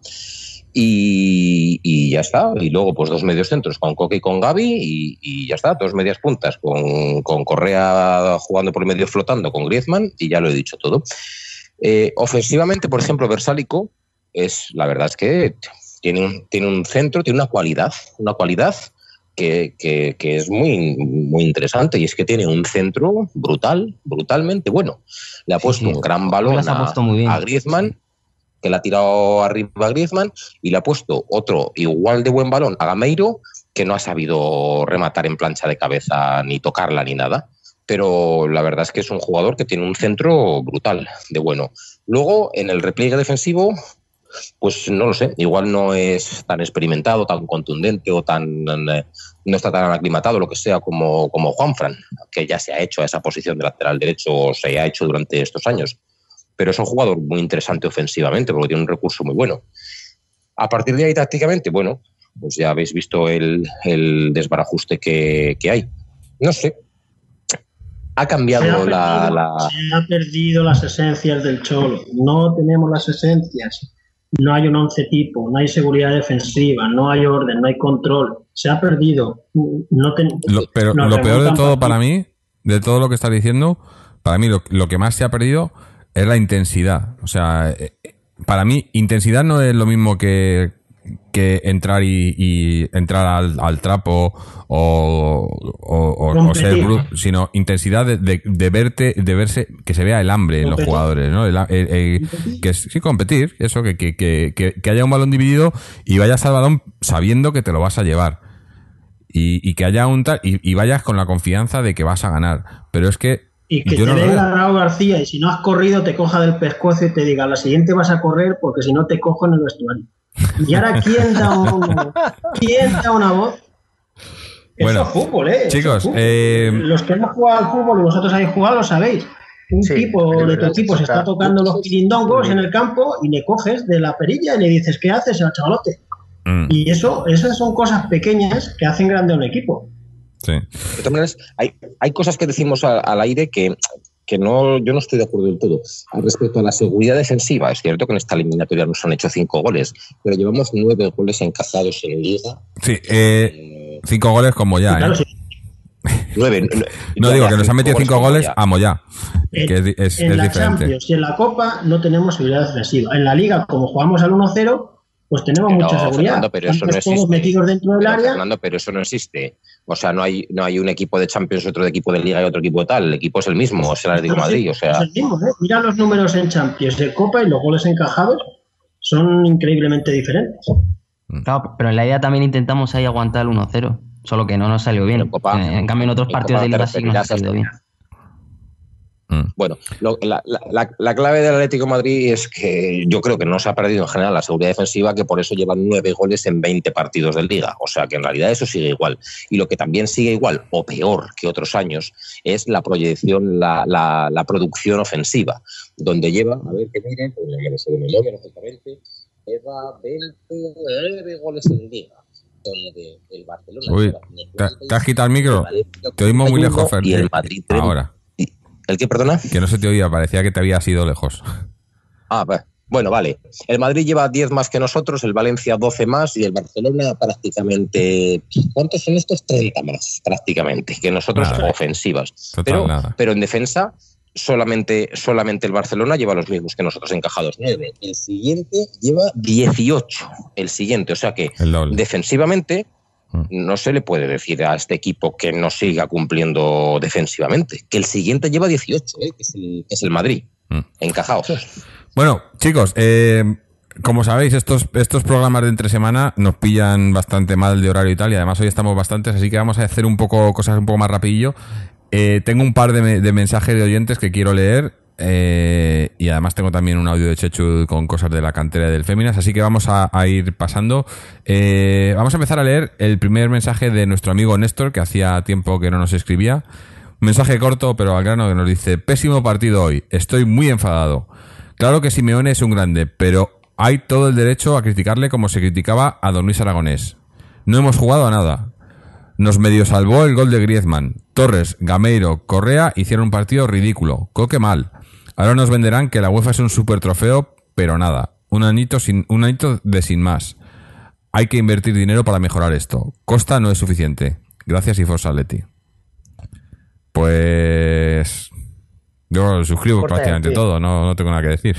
Y, y, ya está. Y luego, pues dos medios centros con Coque y con Gaby, y, y ya está. Dos medias puntas con, con, Correa jugando por el medio flotando con Griezmann, y ya lo he dicho todo. Eh, ofensivamente, por ejemplo, Versálico es, la verdad es que tiene un, tiene un centro, tiene una cualidad, una cualidad que, que, que, es muy, muy interesante y es que tiene un centro brutal, brutalmente bueno. Le ha puesto sí, un gran balón a, a Griezmann que le ha tirado arriba Griezmann y le ha puesto otro igual de buen balón a Gameiro que no ha sabido rematar en plancha de cabeza ni tocarla ni nada. Pero la verdad es que es un jugador que tiene un centro brutal de bueno. Luego, en el repliegue defensivo, pues no lo sé, igual no es tan experimentado, tan contundente o tan no está tan aclimatado, lo que sea, como, como Juanfran, que ya se ha hecho a esa posición de lateral derecho o se ha hecho durante estos años pero es un jugador muy interesante ofensivamente porque tiene un recurso muy bueno. A partir de ahí, tácticamente, bueno, pues ya habéis visto el, el desbarajuste que, que, hay. No sé. Ha cambiado se ha la, perdido, la, Se ha perdido las esencias del Cholo. No tenemos las esencias. No hay un once tipo, no hay seguridad defensiva, no hay orden, no hay control. Se ha perdido. No ten, lo, pero lo peor de todo para mí, de todo lo que estás diciendo, para mí lo, lo que más se ha perdido es la intensidad. O sea, eh, para mí, intensidad no es lo mismo que, que entrar y, y entrar al, al, trapo o, o, o ser brut, sino intensidad de, de, de, verte, de verse, que se vea el hambre competir. en los jugadores, ¿no? El, el, el, que sí, competir, eso, que, que, que, que, haya un balón dividido y vayas al balón sabiendo que te lo vas a llevar. Y, y que haya un tal, y, y vayas con la confianza de que vas a ganar. Pero es que y que Yo te no venga Raúl García y si no has corrido te coja del pescuezo y te diga, la siguiente vas a correr porque si no te cojo en el vestuario. Y ahora, ¿quién da, un, ¿quién da una voz? Bueno, Eso es fútbol, ¿eh? Chicos, fútbol. eh... los que hemos jugado al fútbol y vosotros habéis jugado lo sabéis. Un sí, tipo de tu equipo se está tocando los pirindongos en el campo y le coges de la perilla y le dices, ¿qué haces al chavalote? Mm. Y eso, esas son cosas pequeñas que hacen grande a un equipo. Sí. De todas maneras, hay, hay cosas que decimos al, al aire que, que no, yo no estoy de acuerdo del todo. Respecto a la seguridad defensiva, es cierto que en esta eliminatoria nos han hecho cinco goles, pero llevamos nueve goles encajados en Liga. Sí, eh, cinco goles como ya, claro, ¿eh? Sí. Nueve. No digo que nos han metido cinco goles a Moya. En, que es, es, en es la diferente. Champions y en la Copa no tenemos seguridad defensiva. En la Liga, como jugamos al 1-0, pues tenemos mucha seguridad. Fernando, pero eso no todos metidos dentro del pero, área. Fernando, pero eso no existe. O sea, no hay, no hay un equipo de Champions, otro de equipo de Liga y otro equipo de tal. El equipo es el mismo, es el Atlético de Madrid. O sea... Es el mismo, ¿eh? Mira los números en Champions de Copa y los goles encajados son increíblemente diferentes. Claro, pero en la idea también intentamos ahí aguantar el 1-0, solo que no nos salió bien. En, Copa, en, en cambio, en otros en partidos Copa de Liga sí nos ha salido bien. Mm. Bueno, lo, la, la, la, clave del Atlético de Madrid es que yo creo que no se ha perdido en general la seguridad defensiva, que por eso llevan nueve goles en 20 partidos del Liga. O sea que en realidad eso sigue igual. Y lo que también sigue igual, o peor que otros años, es la proyección, la, la, la producción ofensiva, donde lleva, a ver que miren, pues ya sé de memoria, lleva 29 goles en Liga. Donde el Barcelona. Uy, ¿te, ¿te has quitado el micro? Te oímos muy lejos, Fer. Y el Madrid. Ahora. ¿El qué, perdona? Que no se te oía, parecía que te habías ido lejos. Ah, pues, bueno, vale. El Madrid lleva 10 más que nosotros, el Valencia 12 más y el Barcelona prácticamente. ¿Cuántos son estos? 30 más, prácticamente, que nosotros nada. ofensivas. Total, pero, nada. pero en defensa, solamente, solamente el Barcelona lleva los mismos que nosotros encajados, 9. El siguiente lleva 18. El siguiente, o sea que defensivamente. No se le puede decir a este equipo que no siga cumpliendo defensivamente. Que el siguiente lleva 18, ¿eh? que es el, es el Madrid. Mm. Encajados. Bueno, chicos, eh, como sabéis, estos, estos programas de entre semana nos pillan bastante mal de horario y tal, y además hoy estamos bastantes, así que vamos a hacer un poco cosas un poco más rapidillo. Eh, tengo un par de mensajes de oyentes que quiero leer. Eh, y además tengo también un audio de Chechu con cosas de la cantera del Féminas, así que vamos a, ir pasando. Eh, vamos a empezar a leer el primer mensaje de nuestro amigo Néstor, que hacía tiempo que no nos escribía. Mensaje corto, pero al grano, que nos dice: Pésimo partido hoy, estoy muy enfadado. Claro que Simeone es un grande, pero hay todo el derecho a criticarle como se criticaba a Don Luis Aragonés. No hemos jugado a nada. Nos medio salvó el gol de Griezmann. Torres, Gameiro, Correa hicieron un partido ridículo. Coque mal. Ahora nos venderán que la UEFA es un super trofeo, pero nada. Un anito, sin, un anito de sin más. Hay que invertir dinero para mejorar esto. Costa no es suficiente. Gracias y Forza Leti. Pues... Yo suscribo Corta y al prácticamente todo, no, no tengo nada que decir.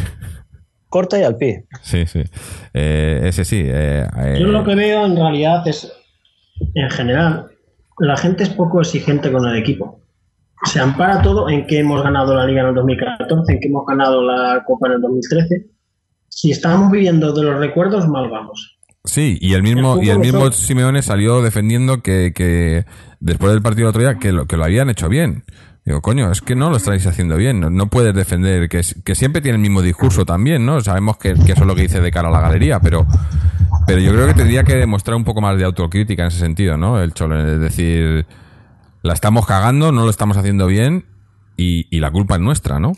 Corta y al pie. Sí, sí. Eh, ese sí. eh, eh, Yo lo que veo en realidad es, en general, la gente es poco exigente con el equipo. Se ampara todo en que hemos ganado la Liga en el 2014, en que hemos ganado la Copa en el 2013. Si estamos viviendo de los recuerdos, mal vamos. Sí, y el mismo, El y el mismo son- Simeone salió defendiendo que, que después del partido del otro día que lo, que lo habían hecho bien. Digo, coño, es que no lo estáis haciendo bien. No, no puedes defender, que, que siempre tiene el mismo discurso también, ¿no? Sabemos que, que eso es lo que dice de cara a la galería, pero, pero yo creo que tendría que demostrar un poco más de autocrítica en ese sentido, ¿no? El Cholo, es decir, la estamos cagando, no lo estamos haciendo bien y, y la culpa es nuestra, ¿no?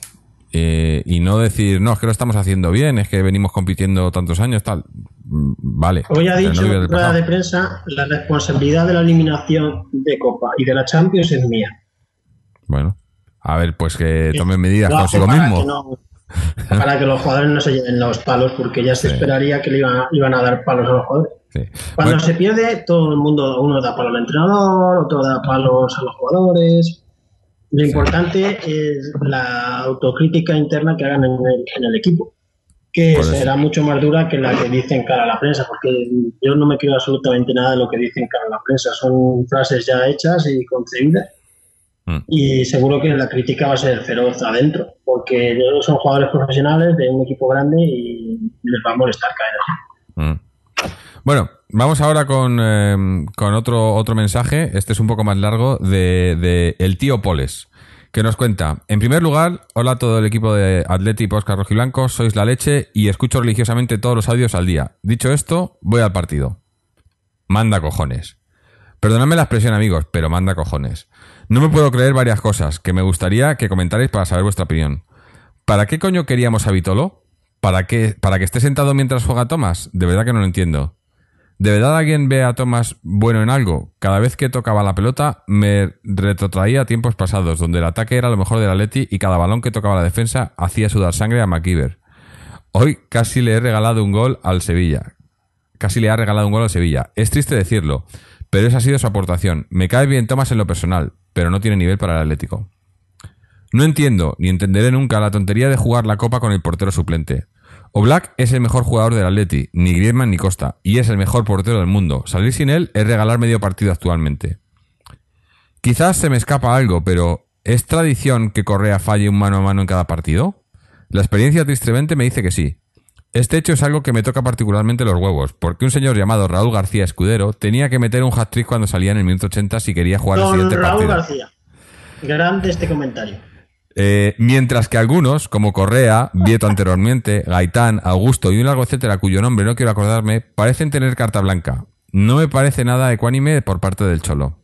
Eh, y no decir, no, es que lo estamos haciendo bien, es que venimos compitiendo tantos años, tal. Mm, Vale. Hoy ha dicho en rueda de prensa, la responsabilidad de la eliminación de Copa y de la Champions es mía. Bueno, a ver, pues que tomen medidas consigo para mismo. que no- para que los jugadores no se lleven los palos, porque ya se Sí. esperaría que le iban a, iban a dar palos a los jugadores. Sí. Cuando Bueno, se pierde, todo el mundo, uno da palos al entrenador, otro da palos a los jugadores. Lo importante es la autocrítica interna que hagan en el, en el equipo, que Por eso. será mucho más dura que la que dicen cara a la prensa, porque yo no me creo absolutamente nada de lo que dicen cara a la prensa. Son frases ya hechas y concebidas. Mm. Y seguro que la crítica va a ser feroz adentro, porque son jugadores profesionales de un equipo grande y les va a molestar caer así. mm. Bueno, vamos ahora con, eh, con otro, otro mensaje. Este es un poco más largo de, de el tío Poles, que nos cuenta. En primer lugar, hola a todo el equipo de Atleti Oscar Rojiblanco, sois la leche y escucho religiosamente todos los audios al día. Dicho esto, voy al partido. Manda cojones. Perdonadme la expresión, amigos, pero manda cojones. No me puedo creer varias cosas que me gustaría que comentarais para saber vuestra opinión. ¿Para qué coño queríamos a Vitolo? ¿Para qué? ¿Para que esté sentado mientras juega Thomas? De verdad que no lo entiendo. ¿De verdad alguien ve a Thomas bueno en algo? Cada vez que tocaba la pelota me retrotraía a tiempos pasados, donde el ataque era lo mejor del Atleti y cada balón que tocaba la defensa hacía sudar sangre a McKeever. Hoy casi le he regalado un gol al Sevilla. Casi le ha regalado un gol al Sevilla. Es triste decirlo, pero esa ha sido su aportación. Me cae bien Thomas en lo personal, pero no tiene nivel para el Atlético. No entiendo, ni entenderé nunca la tontería de jugar la copa con el portero suplente. Oblak es el mejor jugador del Atleti, ni Griezmann ni Costa, y es el mejor portero del mundo. Salir sin él es regalar medio partido actualmente. Quizás se me escapa algo, pero ¿es tradición que Correa falle un mano a mano en cada partido? La experiencia tristemente me dice que sí. Este hecho es algo que me toca particularmente los huevos, porque un señor llamado Raúl García Escudero tenía que meter un hat-trick cuando salía en el minuto 80 si quería jugar el Don siguiente Raúl partido. García. Grande este comentario. Eh, mientras que algunos, como Correa, Vieto anteriormente, Gaitán, Augusto y un largo etcétera cuyo nombre no quiero acordarme, parecen tener carta blanca. No me parece nada ecuánime por parte del Cholo.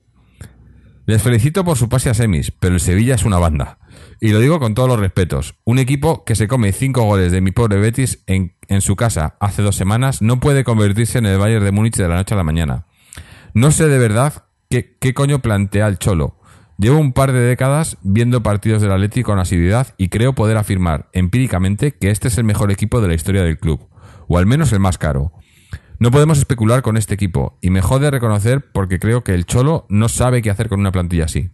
Les felicito por su pase a semis, pero el Sevilla es una banda. Y lo digo con todos los respetos. Un equipo que se come cinco goles de mi pobre Betis en, en su casa hace dos semanas no puede convertirse en el Bayern de Múnich de la noche a la mañana. No sé de verdad qué, qué coño plantea el Cholo. Llevo un par de décadas viendo partidos del Atleti con asiduidad y creo poder afirmar empíricamente que este es el mejor equipo de la historia del club, o al menos el más caro. No podemos especular con este equipo y me jode reconocer porque creo que el Cholo no sabe qué hacer con una plantilla así.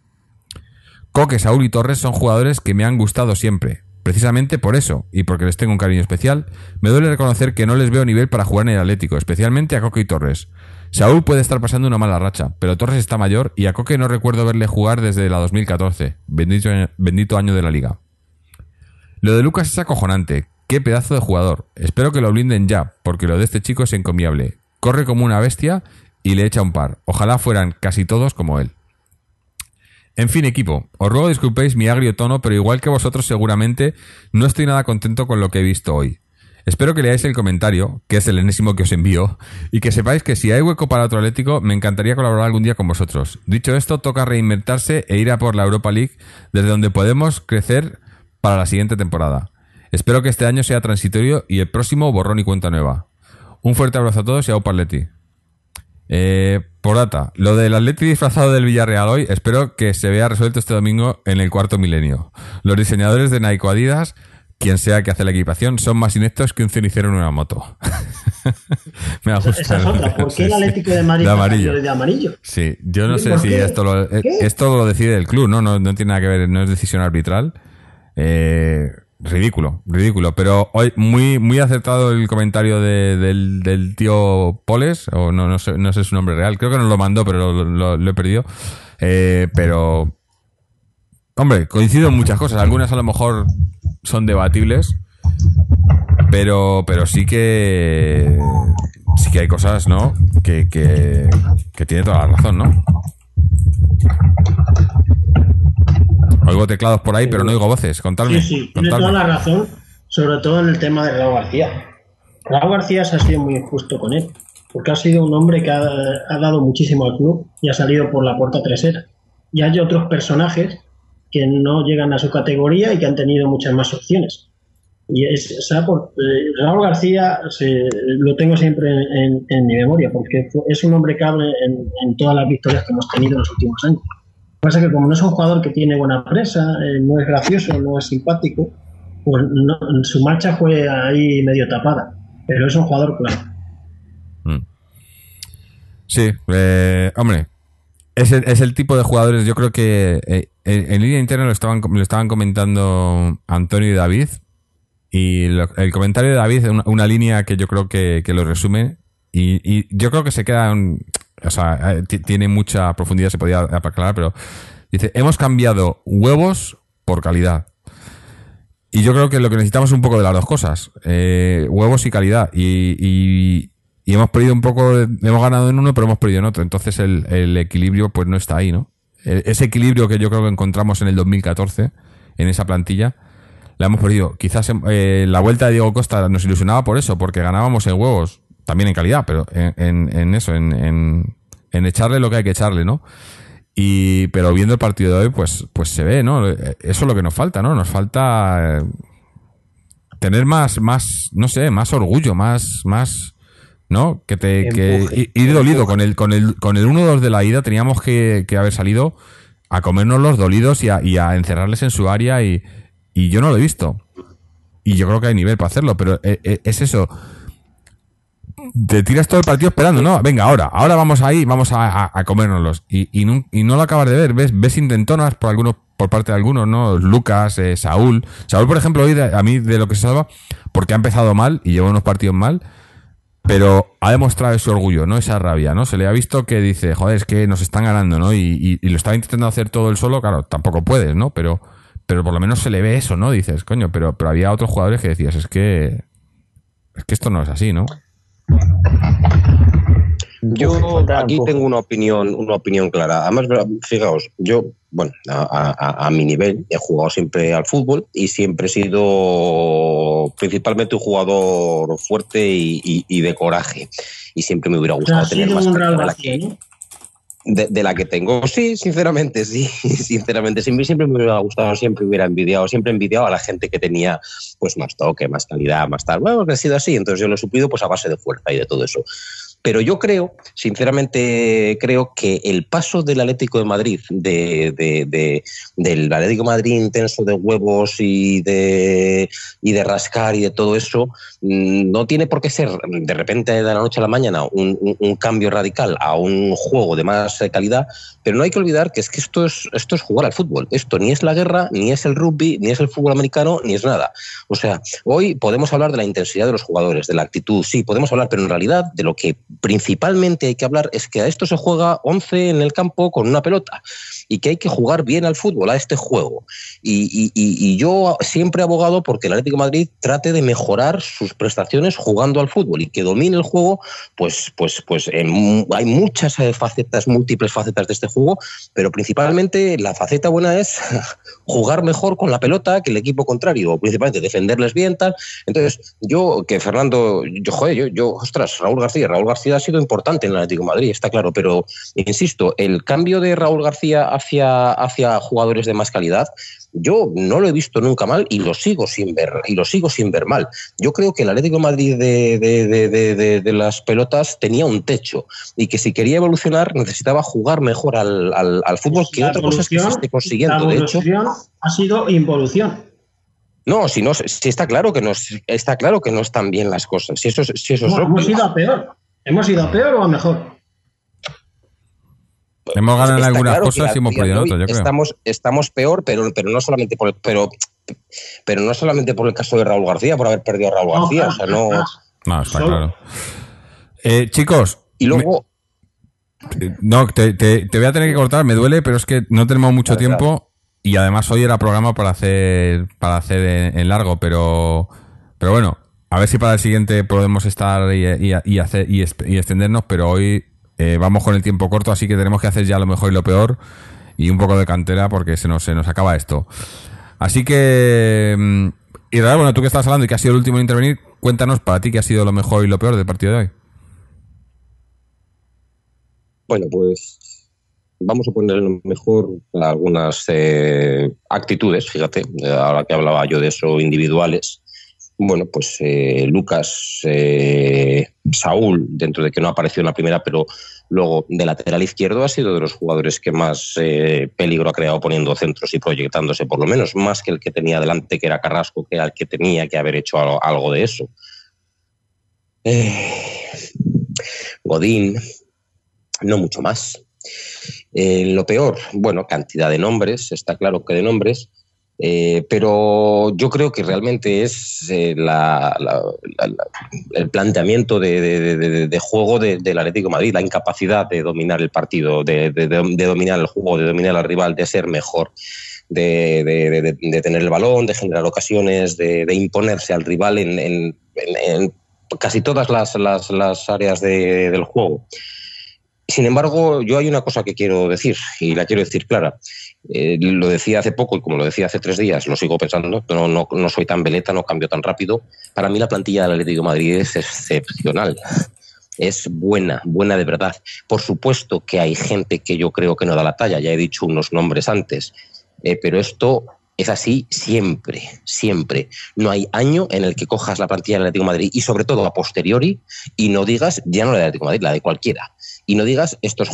Coque, Saúl y Torres son jugadores que me han gustado siempre. Precisamente por eso, y porque les tengo un cariño especial, me duele reconocer que no les veo nivel para jugar en el Atlético, especialmente a Coque y Torres. Saúl puede estar pasando una mala racha, pero Torres está mayor y a Coque no recuerdo verle jugar desde la 2014. Bendito, bendito año de la liga. Lo de Lucas es acojonante. Qué pedazo de jugador. Espero que lo blinden ya, porque lo de este chico es encomiable. Corre como una bestia y le echa un par. Ojalá fueran casi todos como él. En fin, equipo, os ruego disculpéis mi agrio tono, pero igual que vosotros seguramente no estoy nada contento con lo que he visto hoy. Espero que leáis el comentario, que es el enésimo que os envío, y que sepáis que si hay hueco para otro Atlético, me encantaría colaborar algún día con vosotros. Dicho esto, toca reinventarse e ir a por la Europa League, desde donde podemos crecer para la siguiente temporada. Espero que este año sea transitorio y el próximo borrón y cuenta nueva. Un fuerte abrazo a todos y a Atleti. Eh, por data, lo del Atleti disfrazado del Villarreal hoy, espero que se vea resuelto este domingo en el cuarto milenio. Los diseñadores de Nike Adidas quien sea que hace la equipación, son más ineptos que un cenicero en una moto. Me ha gustado. Esa es otra. ¿Por qué el Atlético de Madrid de amarillo. de amarillo? Sí, yo no sé si esto lo, eh, esto lo decide el club, ¿no? ¿no? No tiene nada que ver, no es decisión arbitral. Eh, ridículo, ridículo. Pero hoy muy, muy acertado el comentario de, del, del, tío Poles, o no, no, sé, no sé su nombre real. Creo que nos lo mandó, pero lo, lo, lo he perdido. Eh, pero, hombre, coincido en muchas cosas. Algunas a lo mejor son debatibles, pero, pero sí que sí que hay cosas, ¿no? Que, que, que tiene toda la razón, ¿no? Oigo teclados por ahí, pero no oigo voces. Contadme. Sí, sí, tiene toda la razón, sobre todo en el tema de Raúl García. Raúl García se ha sido muy injusto con él, porque ha sido un hombre que ha, ha dado muchísimo al club y ha salido por la puerta trasera. Y hay otros personajes que no llegan a su categoría y que han tenido muchas más opciones. Y es, o sea, por, eh, Raúl García se, lo tengo siempre en, en, mi memoria, porque es un hombre cable en, todas las victorias que hemos tenido en los últimos años. Lo que pasa es que como no es un jugador que tiene buena presa, eh, no es gracioso, no es simpático, pues no, su marcha fue ahí medio tapada, pero es un jugador claro. Mm. Sí, eh, hombre, es el, es el, tipo de jugadores, yo creo que eh, en, línea interna lo estaban, lo estaban comentando Antonio y David. Y el comentario de David es una, línea que yo creo que, que lo resume. Y, yo creo que se queda. Un, o sea, tiene mucha profundidad, se podía aclarar, pero dice: Hemos cambiado huevos por calidad. Y yo creo que lo que necesitamos es un poco de las dos cosas: eh, huevos y calidad. Y, y hemos perdido un poco, hemos ganado en uno, pero hemos perdido en otro. Entonces el, equilibrio pues no está ahí, ¿no? E, ese equilibrio que yo creo que encontramos en el 2014, en esa plantilla, la hemos perdido. Quizás eh, la vuelta de Diego Costa nos ilusionaba por eso, porque ganábamos en huevos, también en calidad, pero en, en, en eso, en, en, echarle lo que hay que echarle, ¿no? Y, pero viendo el partido de hoy, pues, pues se ve, ¿no? Eso es lo que nos falta, ¿no? Nos falta eh, tener más, más, no sé, más orgullo, más, más, ¿no? Que te que ir dolido con el con el con el 1-2 de la ida teníamos que, que, haber salido a comernos los dolidos y a, y a encerrarles en su área y, y, yo no lo he visto. Y yo creo que hay nivel para hacerlo, pero es eso. Te tiras todo el partido esperando, ¿no? Venga, ahora, ahora vamos ahí, vamos a, a, a comérnoslos. Y, y, no, y no lo acabas de ver, ves, ves intentonas por algunos, por parte de algunos, ¿no? Lucas, eh, Saúl. Saúl, por ejemplo, hoy de, a mí de lo que se salva, porque ha empezado mal y lleva unos partidos mal, pero ha demostrado ese orgullo, ¿no? Esa rabia, ¿no? Se le ha visto que dice, joder, es que nos están ganando, ¿no? Y, y, y lo estaba intentando hacer todo el solo, claro, tampoco puedes, ¿no? Pero, pero por lo menos se le ve eso, ¿no? Dices, coño, pero, pero había otros jugadores que decías, es que, es que esto no es así, ¿no? Yo aquí tengo una opinión, una opinión clara. Además, fijaos, yo, bueno, a, a, a, mi nivel he jugado siempre al fútbol y siempre he sido principalmente un jugador fuerte y, y, y de coraje. Y siempre me hubiera gustado tener más de la, que, de, de, la que tengo. Sí, sinceramente, sí, sinceramente. Siempre, siempre me hubiera gustado, siempre hubiera envidiado, siempre he envidiado a la gente que tenía pues más toque, más calidad, más tal. Bueno, ha sido así, entonces yo lo he suplido pues a base de fuerza y de todo eso Pero yo creo, sinceramente, creo que el paso del Atlético de Madrid, de, de- de- del Atlético Madrid intenso de huevos y de, y de rascar y de todo eso, mm, no tiene por qué ser de repente de la noche a la mañana un, cambio radical a un juego de más calidad, pero no hay que olvidar que es que esto es, esto es jugar al fútbol. Esto ni es la guerra, ni es el rugby, ni es el fútbol americano, ni es nada. O sea, hoy podemos hablar de la intensidad de los jugadores, de la actitud, sí, podemos hablar, pero en realidad de lo que principalmente hay que hablar es que a esto se juega 11 en el campo con una pelota y que hay que jugar bien al fútbol, a este juego. Y, y- y- yo siempre he abogado porque el Atlético de Madrid trate de mejorar sus prestaciones jugando al fútbol y que domine el juego, pues, pues, pues en hay muchas eh, facetas, múltiples facetas de este juego, pero principalmente la faceta buena es jugar mejor con la pelota que el equipo contrario, principalmente defenderles bien, tal. Entonces, yo, que Fernando, yo, joder, yo, yo, ostras, Raúl García, Raúl García ha sido importante en el Atlético de Madrid, está claro, pero insisto, el cambio de Raúl García hacia, hacia jugadores de más calidad, yo no lo he visto nunca mal y lo sigo sin ver, y lo sigo sin ver mal. Yo creo que el Atlético de Madrid de, de- de- de- las pelotas tenía un techo y que si quería evolucionar necesitaba jugar mejor al, al- al fútbol, que La otra cosa es que se esté consiguiendo. La De hecho, ha sido involución. no, si no, si está claro que no es- está claro que no están bien las cosas. Si eso, es- si eso es No, obvio. hemos ido a peor. ¿Hemos ido a peor o a mejor? Hemos ganado en Está algunas claro cosas y hemos perdido en otras, yo creo. Estamos, estamos peor, pero, pero no solamente por el, pero, pero no solamente por el caso de Raúl García, por haber perdido a Raúl No, García. claro, o sea, no. No, está Solo- claro. Eh, chicos, Y luego, No, te, te- te voy a tener que cortar, me duele, pero es que no tenemos mucho tiempo y además hoy era programa para hacer para hacer en, en largo, pero pero bueno, a ver si para el siguiente podemos estar y, y- y hacer y, y extendernos, pero hoy eh, vamos con el tiempo corto, así que tenemos que hacer ya lo mejor y lo peor y un poco de cantera porque se nos se nos acaba esto. Así que mm, Israel, bueno, tú que estás hablando y que has sido el último en intervenir, cuéntanos para ti qué ha sido lo mejor y lo peor del partido de hoy. bueno, pues vamos a poner lo mejor algunas eh, actitudes, fíjate, ahora que hablaba yo de eso, individuales. Bueno, pues eh, Lucas, eh, Saúl, dentro de que no apareció en la primera, pero luego de lateral izquierdo ha sido de los jugadores que más eh, peligro ha creado poniendo centros y proyectándose, por lo menos, más que el que tenía delante, que era Carrasco, que era el que tenía que haber hecho algo, algo de eso. Eh, Godín, no mucho más. Eh, lo peor, bueno, cantidad de nombres, está claro que de nombres, eh, pero yo creo que realmente es eh, la- el planteamiento de, de- de- de juego de- del Atlético Madrid, la incapacidad de dominar el partido, de, dominar el juego, de dominar al rival, de ser mejor. De, tener el balón, de generar ocasiones, de, imponerse al rival en, casi todas las, las- áreas de- del juego. Sin embargo, yo hay una cosa que quiero decir, y la quiero decir clara. Eh, lo decía hace poco y como lo decía hace tres días, lo sigo pensando, no, no, no soy tan veleta, no cambio tan rápido. Para mí la plantilla del Atlético de Madrid es excepcional. Es buena, buena de verdad. Por supuesto que hay gente que yo creo que no da la talla, ya he dicho unos nombres antes, eh, pero esto es así siempre, siempre. No hay año en el que cojas la plantilla del Atlético de Madrid y sobre todo a posteriori y no digas, ya no la del Atlético Madrid, la de cualquiera. Y no digas, estos,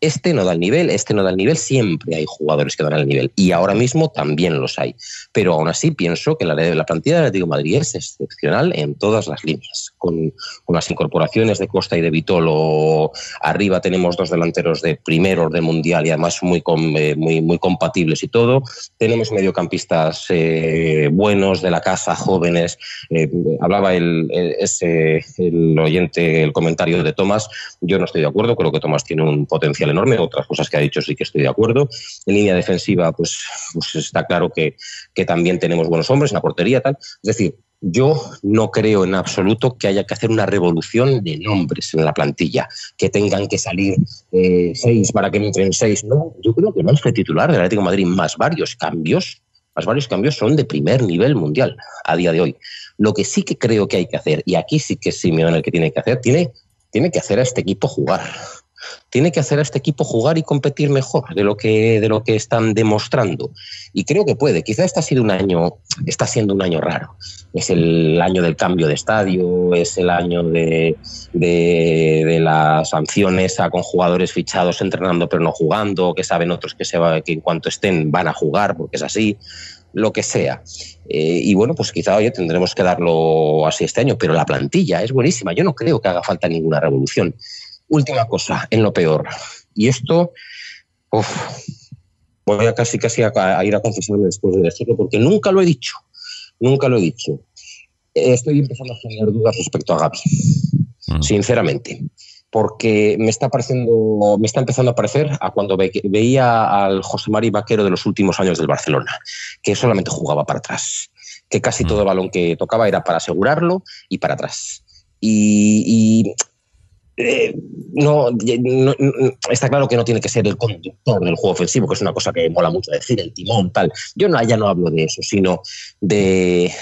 este no da el nivel, este no da el nivel, siempre hay jugadores que dan el nivel. Y ahora mismo también los hay. Pero aún así pienso que la, la plantilla del Atlético de Madrid es excepcional en todas las líneas. Con, con las incorporaciones de Costa y de Vitolo, arriba tenemos dos delanteros de primer orden mundial y además muy, eh, muy, muy compatibles y todo. Tenemos mediocampistas eh, buenos de la casa, jóvenes. Eh, hablaba el, el- ese, el oyente, el comentario de Tomás. Yo no estoy de acuerdo, creo que Tomás tiene un potencial enorme. Otras cosas que ha dicho sí que estoy de acuerdo. En línea defensiva, pues, pues está claro que, que también tenemos buenos hombres, en la portería, tal. Es decir, yo no creo en absoluto que haya que hacer una revolución de nombres en la plantilla, que tengan que salir eh, seis para que entren seis. No, yo creo que el once titular del Atlético de Madrid más varios cambios, más varios cambios son de primer nivel mundial a día de hoy. Lo que sí que creo que hay que hacer, y aquí sí que Simeone el que tiene que hacer, tiene, tiene que hacer a este equipo jugar. tiene que hacer a este equipo jugar y competir mejor de lo que, de lo que están demostrando. Y creo que puede. Quizá este ha sido un año, está siendo un año raro. Es el año del cambio de estadio, es el año de, de, las sanciones a con jugadores fichados entrenando pero no jugando, que saben otros que, se va, que en cuanto estén van a jugar, porque es así lo que sea. Eh, y bueno, pues quizá hoy tendremos que darlo así este año, pero la plantilla es buenísima. Yo no creo que haga falta ninguna revolución. Última cosa, en lo peor. Y esto, voy a casi casi a, ir a confesarme después de decirlo, porque nunca lo he dicho. Nunca lo he dicho. Estoy empezando a tener dudas respecto a Gaby, mm. sinceramente porque me está pareciendo, me está empezando a parecer a cuando veía al José Mari Vaquero de los últimos años del Barcelona, que solamente jugaba para atrás, que casi mm. todo el balón que tocaba era para asegurarlo y para atrás. y eh, no, está claro que no tiene que ser el conductor del juego ofensivo, que es una cosa que mola mucho decir, el timón, tal. Yo no, ya no hablo de eso, sino de,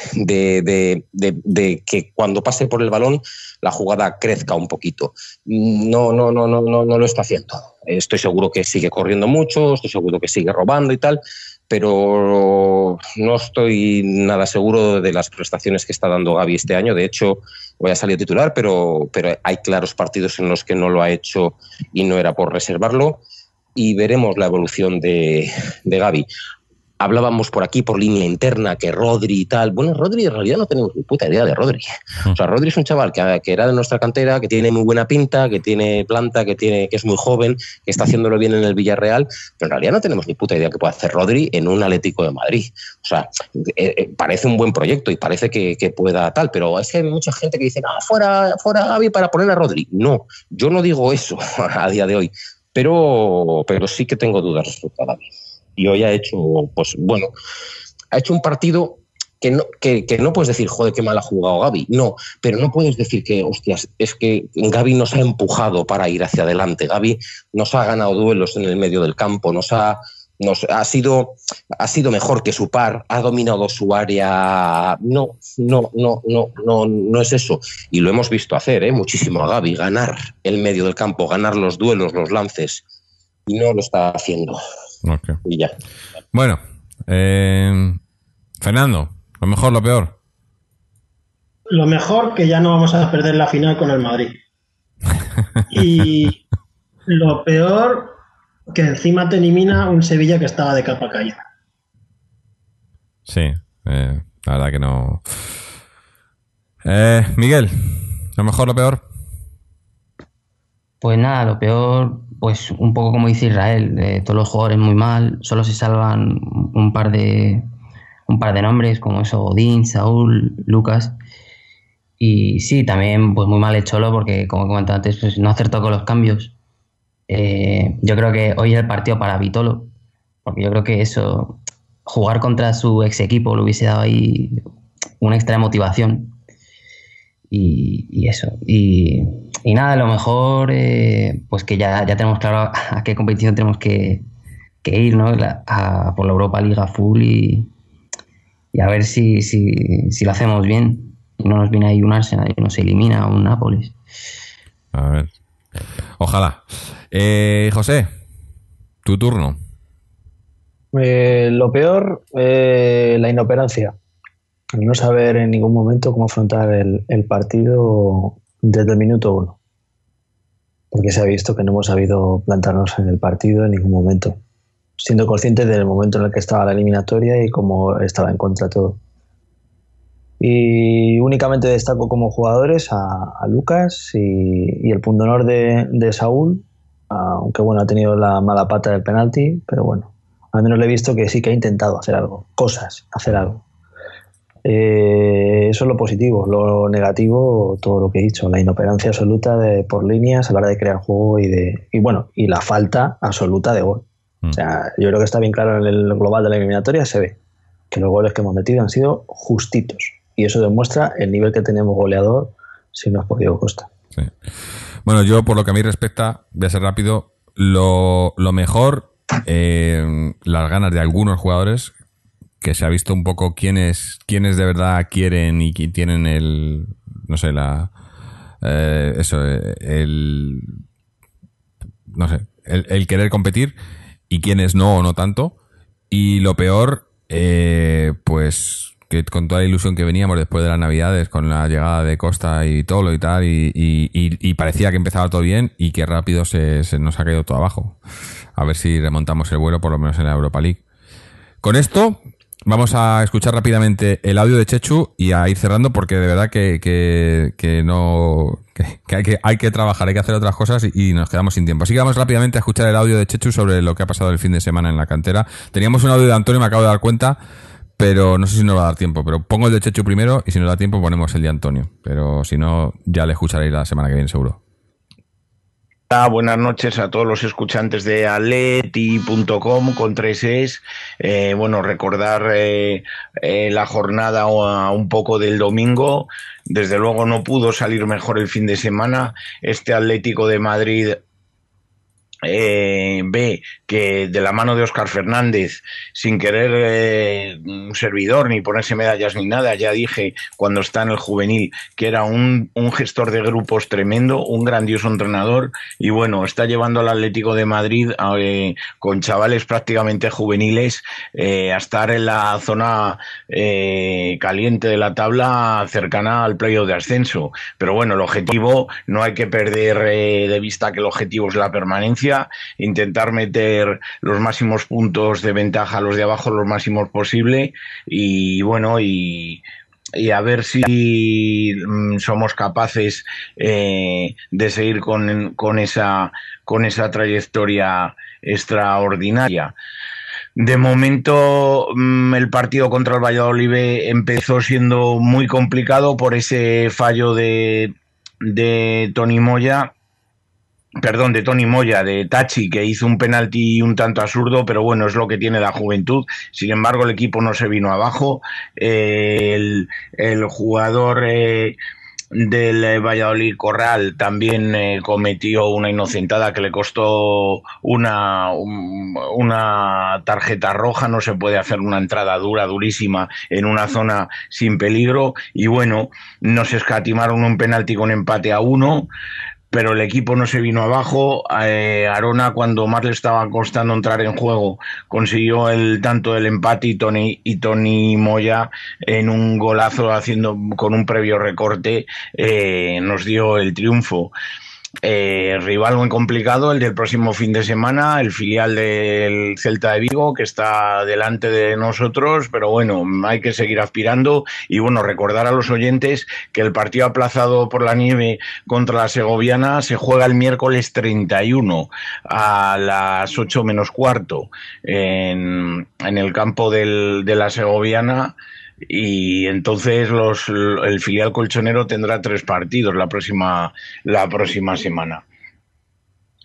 que cuando pase por el balón la jugada crezca un poquito. No, no, no, no, no, no lo está haciendo. Estoy seguro que sigue corriendo mucho, estoy seguro que sigue robando y tal, pero no estoy nada seguro de las prestaciones que está dando Gaby este año. De hecho, voy a salir titular, pero, pero hay claros partidos en los que no lo ha hecho y no era por reservarlo. Y veremos la evolución de, de Gaby hablábamos por aquí, por línea interna, que Rodri y tal. Bueno, Rodri en realidad no tenemos ni puta idea de Rodri. O sea, Rodri es un chaval que, que, era de nuestra cantera, que tiene muy buena pinta, que tiene planta, que, tiene, que es muy joven, que está haciéndolo bien en el Villarreal, pero en realidad no tenemos ni puta idea que puede hacer Rodri en un Atlético de Madrid. O sea, eh, eh, parece un buen proyecto y parece que, que, pueda tal, pero es que hay mucha gente que dice, ah, fuera, fuera Gaby para poner a Rodri. No, yo no digo eso a día de hoy, pero, pero sí que tengo dudas respecto a Gaby y hoy ha hecho, pues bueno, ha hecho un partido que no, que, no puedes decir, joder, qué mal ha jugado Gaby. No, pero no puedes decir que, hostias, es que Gaby nos ha empujado para ir hacia adelante. Gaby nos ha ganado duelos en el medio del campo, nos ha, nos ha sido, ha sido mejor que su par, ha dominado su área. No, no, no, no, no, no es eso. Y lo hemos visto hacer, ¿eh? muchísimo a Gaby, ganar el medio del campo, ganar los duelos, los lances. Y no lo está haciendo. Y ya. Bueno, eh, Fernando, lo mejor, lo peor. Lo mejor que ya no vamos a perder la final con el Madrid. y lo peor que encima te elimina un Sevilla que estaba de capa caída. Sí, eh, la verdad que no. Eh, Miguel, lo mejor, lo peor. Pues nada, lo peor, pues un poco como dice Israel, eh, todos los jugadores muy mal, solo se salvan un par de un par de nombres como eso, Odín, Saúl, Lucas. Y sí, también pues muy mal el Cholo porque como he comentado antes, pues no acertó con los cambios. Eh, yo creo que hoy es el partido para Vitolo, porque yo creo que eso, jugar contra su ex equipo le hubiese dado ahí una extra motivación. Y eso. Y, y nada, a lo mejor, eh, pues que ya, ya tenemos claro a, qué competición tenemos que, ir, ¿no? a, por la Europa Liga Full y, y a ver si, si, si, lo hacemos bien. Y no nos viene ahí un Arsenal y nos elimina un Nápoles. A ver. Ojalá. Eh, José, tu turno. Eh, lo peor, la inoperancia. No saber en ningún momento cómo afrontar el, el partido desde el minuto uno. Porque se ha visto que no hemos sabido plantarnos en el partido en ningún momento. Siendo conscientes del momento en el que estaba la eliminatoria y cómo estaba en contra todo. Y únicamente destaco como jugadores a, Lucas y, el punto honor de, de, Saúl, aunque bueno, ha tenido la mala pata del penalti, pero bueno, al menos le he visto que sí que ha intentado hacer algo, cosas, hacer algo. Eh, eso es lo positivo. Lo negativo, todo lo que he dicho, la inoperancia absoluta de, por líneas a la hora de crear juego y de y bueno y la falta absoluta de gol. Mm. O sea, yo creo que está bien claro en el global de la eliminatoria se ve que los goles que hemos metido han sido justitos y eso demuestra el nivel que tenemos goleador si no es por Diego Costa. Bueno, yo por lo que a mí respecta, voy a ser rápido, lo, mejor, eh, las ganas de algunos jugadores que se ha visto un poco quiénes, quiénes de verdad quieren y tienen el, no sé, la, eh, eso, el, no sé, el, el querer competir y quienes no o no tanto. Y lo peor, eh, pues que con toda la ilusión que veníamos después de las navidades, con la llegada de Costa y todo lo y tal, y- y parecía que empezaba todo bien y que rápido se, se nos ha caído todo abajo. A ver si remontamos el vuelo, por lo menos en la Europa League. Con esto, vamos a escuchar rápidamente el audio de Chechu y a ir cerrando porque de verdad que, que, no. Que, que hay que hay que trabajar, hay que hacer otras cosas y, y nos quedamos sin tiempo. Así que vamos rápidamente a escuchar el audio de Chechu sobre lo que ha pasado el fin de semana en la cantera. Teníamos un audio de Antonio, me acabo de dar cuenta, pero no sé si nos va a dar tiempo. Pero pongo el de Chechu primero y si nos da tiempo ponemos el de Antonio. Pero si no, ya le escucharéis la semana que viene seguro. Buenas noches a todos los escuchantes de aleti.com con tres es. Eh, bueno, recordar eh, eh, la jornada un poco del domingo. Desde luego no pudo salir mejor el fin de semana. Este Atlético de Madrid eh, ve que de la mano de Óscar Fernández, sin querer eh, un servidor ni ponerse medallas ni nada, ya dije cuando está en el juvenil que era un, un gestor de grupos tremendo, un grandioso entrenador y bueno, está llevando al Atlético de Madrid eh, con chavales prácticamente juveniles eh, a estar en la zona caliente de la tabla cercana al playoff de ascenso. Pero bueno, el objetivo no hay que perder de vista que el objetivo es la permanencia, intentar meter los máximos puntos de ventaja a los de abajo los máximos posible y bueno, y, a ver si mm, somos capaces eh, de seguir con, con, esa, con esa trayectoria extraordinaria. De momento, mm, el partido contra el Valladolid empezó siendo muy complicado por ese fallo de, de Tony Moya, perdón, de Tony Moya, de Tachi, que hizo un penalti un tanto absurdo, pero bueno, es lo que tiene la juventud. Sin embargo, el equipo no se vino abajo. Eh, el, el, jugador eh, del Valladolid Corral también eh, cometió una inocentada que le costó una, un, una tarjeta roja. No se puede hacer una entrada dura, durísima, en una zona sin peligro. Y bueno, nos escatimaron un penalti con empate a uno pero el equipo no se vino abajo. Eh, Arona, cuando más le estaba costando entrar en juego, consiguió el tanto del empate y Tony, y Tony Moya en un golazo haciendo con un previo recorte eh, nos dio el triunfo. Eh, rival muy complicado, el del próximo fin de semana, el filial del Celta de Vigo, que está delante de nosotros, pero bueno, hay que seguir aspirando. Y bueno, recordar a los oyentes que el partido aplazado por la nieve contra la Segoviana se juega el miércoles 31 a las 8 menos cuarto en, en el campo de la Segoviana y entonces los, el filial colchonero tendrá tres partidos la próxima, la próxima semana.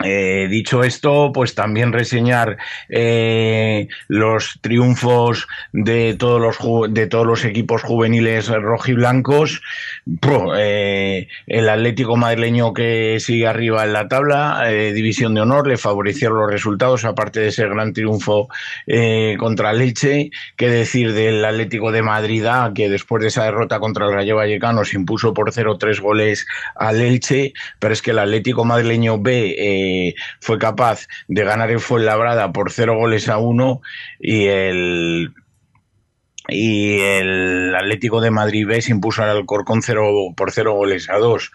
Eh, dicho esto, pues también reseñar eh, los triunfos de todos los de todos los equipos juveniles rojiblancos. Eh, el Atlético madrileño que sigue arriba en la tabla, eh, división de honor, le favorecieron los resultados, aparte de ese gran triunfo eh, contra el Elche. Qué decir del Atlético de Madrid, A, que después de esa derrota contra el Rayo Vallecano se impuso por 0-3 goles al Elche, pero es que el Atlético madrileño B eh, fue capaz de ganar en Fuenlabrada por 0 goles a 1 y el y el Atlético de Madrid B se impuso al Alcorcón 0 por 0 goles a 2.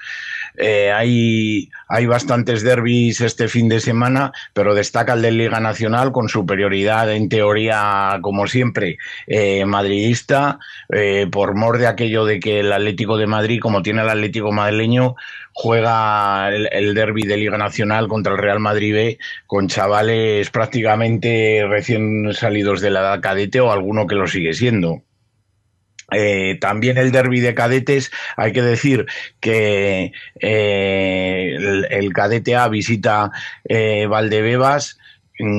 Eh, hay, hay bastantes derbis este fin de semana, pero destaca el de Liga Nacional con superioridad en teoría, como siempre, eh, madridista, eh, por mor de aquello de que el Atlético de Madrid, como tiene el Atlético madrileño, juega el, el derby de Liga Nacional contra el Real Madrid B con chavales prácticamente recién salidos de la edad cadete o alguno que lo sigue siendo. Eh, también el derby de cadetes, hay que decir que eh, el, cadete A visita eh, Valdebebas,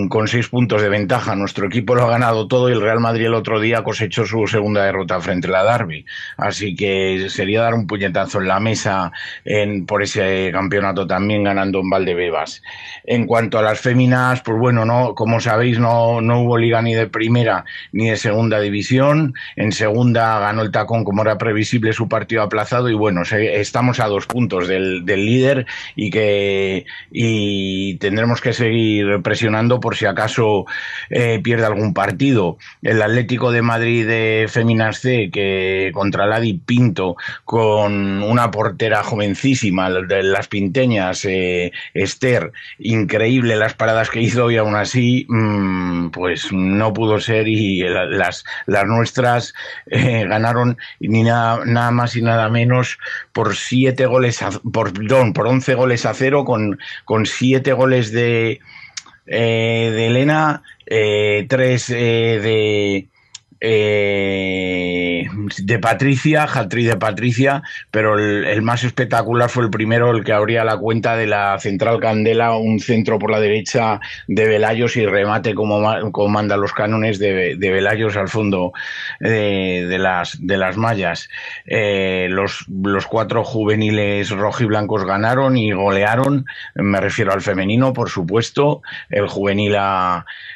con seis puntos de ventaja. Nuestro equipo lo ha ganado todo y el Real Madrid el otro día cosechó su segunda derrota frente a la Derby. Así que sería dar un puñetazo en la mesa por ese campeonato también ganando en Valdebebas. En cuanto a las féminas, pues bueno, no, como sabéis, no, no hubo liga ni de primera ni de segunda división. En segunda ganó el tacón como era previsible su partido aplazado y bueno, estamos a dos puntos del, del líder y que y tendremos que seguir presionando por si acaso eh, pierde algún partido. El Atlético de Madrid de Féminas C, que contra Ladi Pinto, con una portera jovencísima, de las pinteñas, eh, Esther, increíble las paradas que hizo y aún así, mmm, pues no pudo ser y las, las nuestras eh, ganaron ni nada, nada más y nada menos por siete goles, a, por, perdón, por once goles a cero con, con siete goles de, eh, de Elena, eh, tres eh, de, eh, de Patricia, Jaltri de Patricia, pero el, más espectacular fue el primero, el que abría la cuenta de la Central Candela, un centro por la derecha de Velayos y remate como, como mandan los cánones de, de Velayos al fondo de, de, las, de las mallas. Eh, los, los cuatro juveniles rojiblancos ganaron y golearon, me refiero al femenino, por supuesto, el juvenil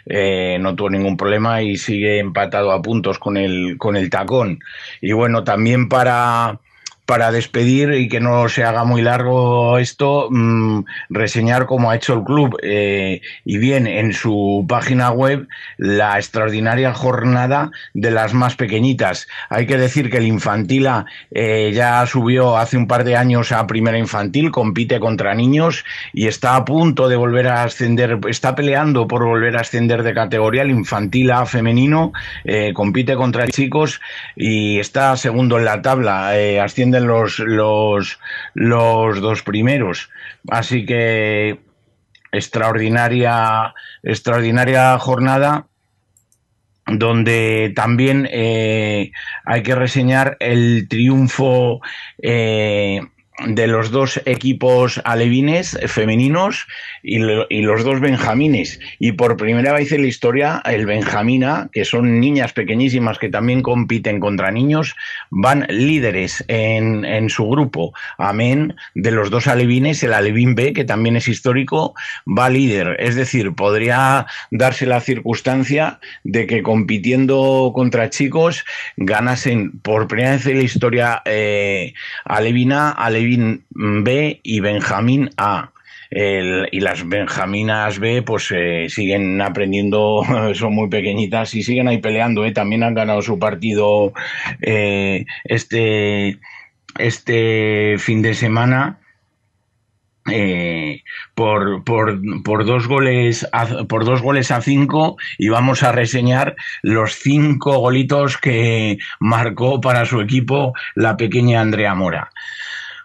eh, no tuvo ningún problema y sigue empatado a punto con el, con el tacón. Y bueno, también para, para despedir y que no se haga muy largo esto, mmm, reseñar cómo ha hecho el club eh, y bien en su página web la extraordinaria jornada de las más pequeñitas. Hay que decir que el Infantila eh, ya subió hace un par de años a primera infantil, compite contra niños y está a punto de volver a ascender, está peleando por volver a ascender de categoría. El Infantila femenino eh, compite contra chicos y está segundo en la tabla, asciende los, los, los dos primeros. Así que extraordinaria, extraordinaria jornada donde también eh, hay que reseñar el triunfo eh, de los dos equipos alevines femeninos y, y, los dos benjamines. Y por primera vez en la historia, el benjamina, que son niñas pequeñísimas que también compiten contra niños, van líderes en, en su grupo. Amén de los dos alevines, el alevín B, que también es histórico, va líder. Es decir, podría darse la circunstancia de que compitiendo contra chicos ganasen por primera vez en la historia eh, alevina, B y Benjamín A. Y las Benjaminas B pues eh, siguen aprendiendo, son muy pequeñitas y siguen ahí peleando, ¿eh? también han ganado su partido eh, este, este fin de semana. Por, por, por, dos goles a, por dos goles a cinco y vamos a reseñar los cinco golitos que marcó para su equipo la pequeña Andrea Mora.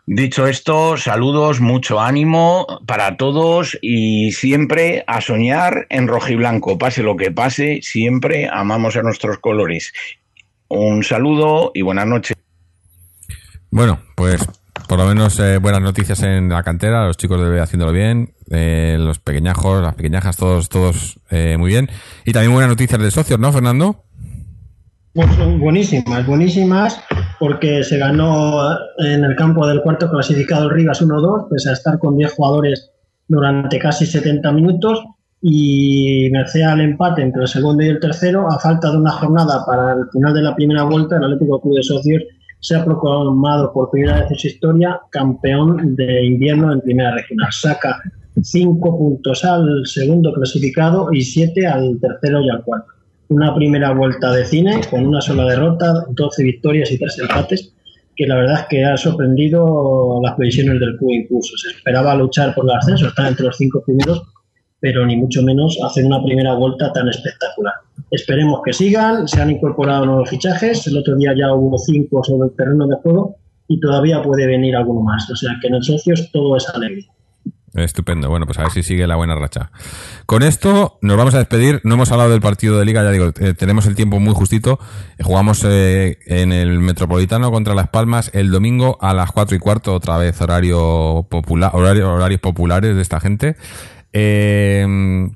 Dicho esto, saludos, mucho ánimo para todos y siempre a soñar en rojiblanco. Pase lo que pase, siempre amamos a nuestros colores. Un saludo y buenas noches. Bueno, pues por lo menos eh, buenas noticias en la cantera, los chicos de haciéndolo bien, eh, los pequeñajos, las pequeñajas, todos, todos eh, muy bien. Y también buenas noticias de socios, ¿no, Fernando? Pues buenísimas, buenísimas, porque se ganó en el campo del cuarto clasificado Rivas 1-2, pese a estar con 10 jugadores durante casi 70 minutos, y merced al empate entre el segundo y el tercero, a falta de una jornada para el final de la primera vuelta, el Atlético Club de Socios se ha proclamado por primera vez en su historia campeón de invierno en primera regional. Saca 5 puntos al segundo clasificado y 7 al tercero y al cuarto una primera vuelta de cine con una sola derrota, 12 victorias y 3 empates, que la verdad es que ha sorprendido las previsiones del club incluso. Se esperaba luchar por el ascenso, estar entre los cinco primeros, pero ni mucho menos hacer una primera vuelta tan espectacular. Esperemos que sigan, se han incorporado nuevos fichajes, el otro día ya hubo cinco sobre el terreno de juego y todavía puede venir alguno más. O sea que en el Socios todo es alegría. Estupendo. Bueno, pues a ver si sigue la buena racha. Con esto nos vamos a despedir. No hemos hablado del partido de liga, ya digo, eh, tenemos el tiempo muy justito. Eh, jugamos eh, en el Metropolitano contra Las Palmas el domingo a las cuatro y cuarto, otra vez horario popular, horario, horarios populares de esta gente. Eh,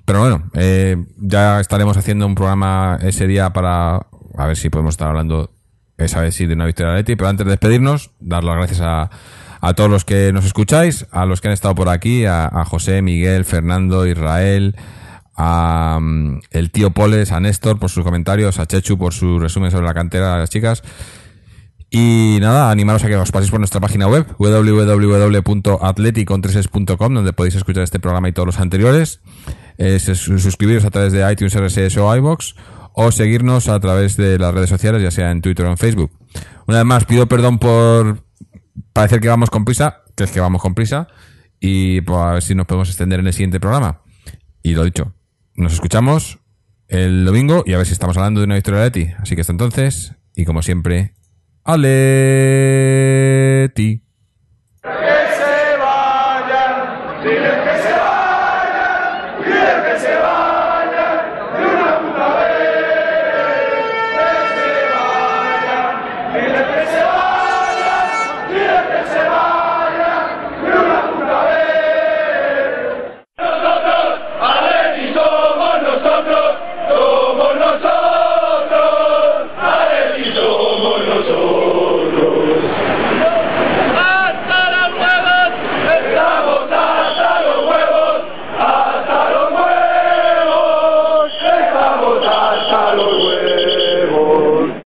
pero bueno, eh, ya estaremos haciendo un programa ese día para a ver si podemos estar hablando esa vez sí de una victoria de Leti. Pero antes de despedirnos, dar las gracias a, a todos los que nos escucháis, a los que han estado por aquí, a, José, Miguel, Fernando, Israel, a mm, el tío Poles, a Néstor por sus comentarios, a Chechu por su resumen sobre la cantera de las chicas. Y nada, animaros a que os paséis por nuestra página web www.atleticontreses.com donde podéis escuchar este programa y todos los anteriores. Sus- suscribiros a través de iTunes, RSS o iBox o seguirnos a través de las redes sociales, ya sea en Twitter o en Facebook. Una vez más, pido perdón por parecer que vamos con prisa, que es que vamos con prisa, y pues, a ver si nos podemos extender en el siguiente programa. Y lo dicho, nos escuchamos el domingo y a ver si estamos hablando de una victoria de Leti. Así que hasta entonces, y como siempre, vayan, dile que se vayan, que se vayan.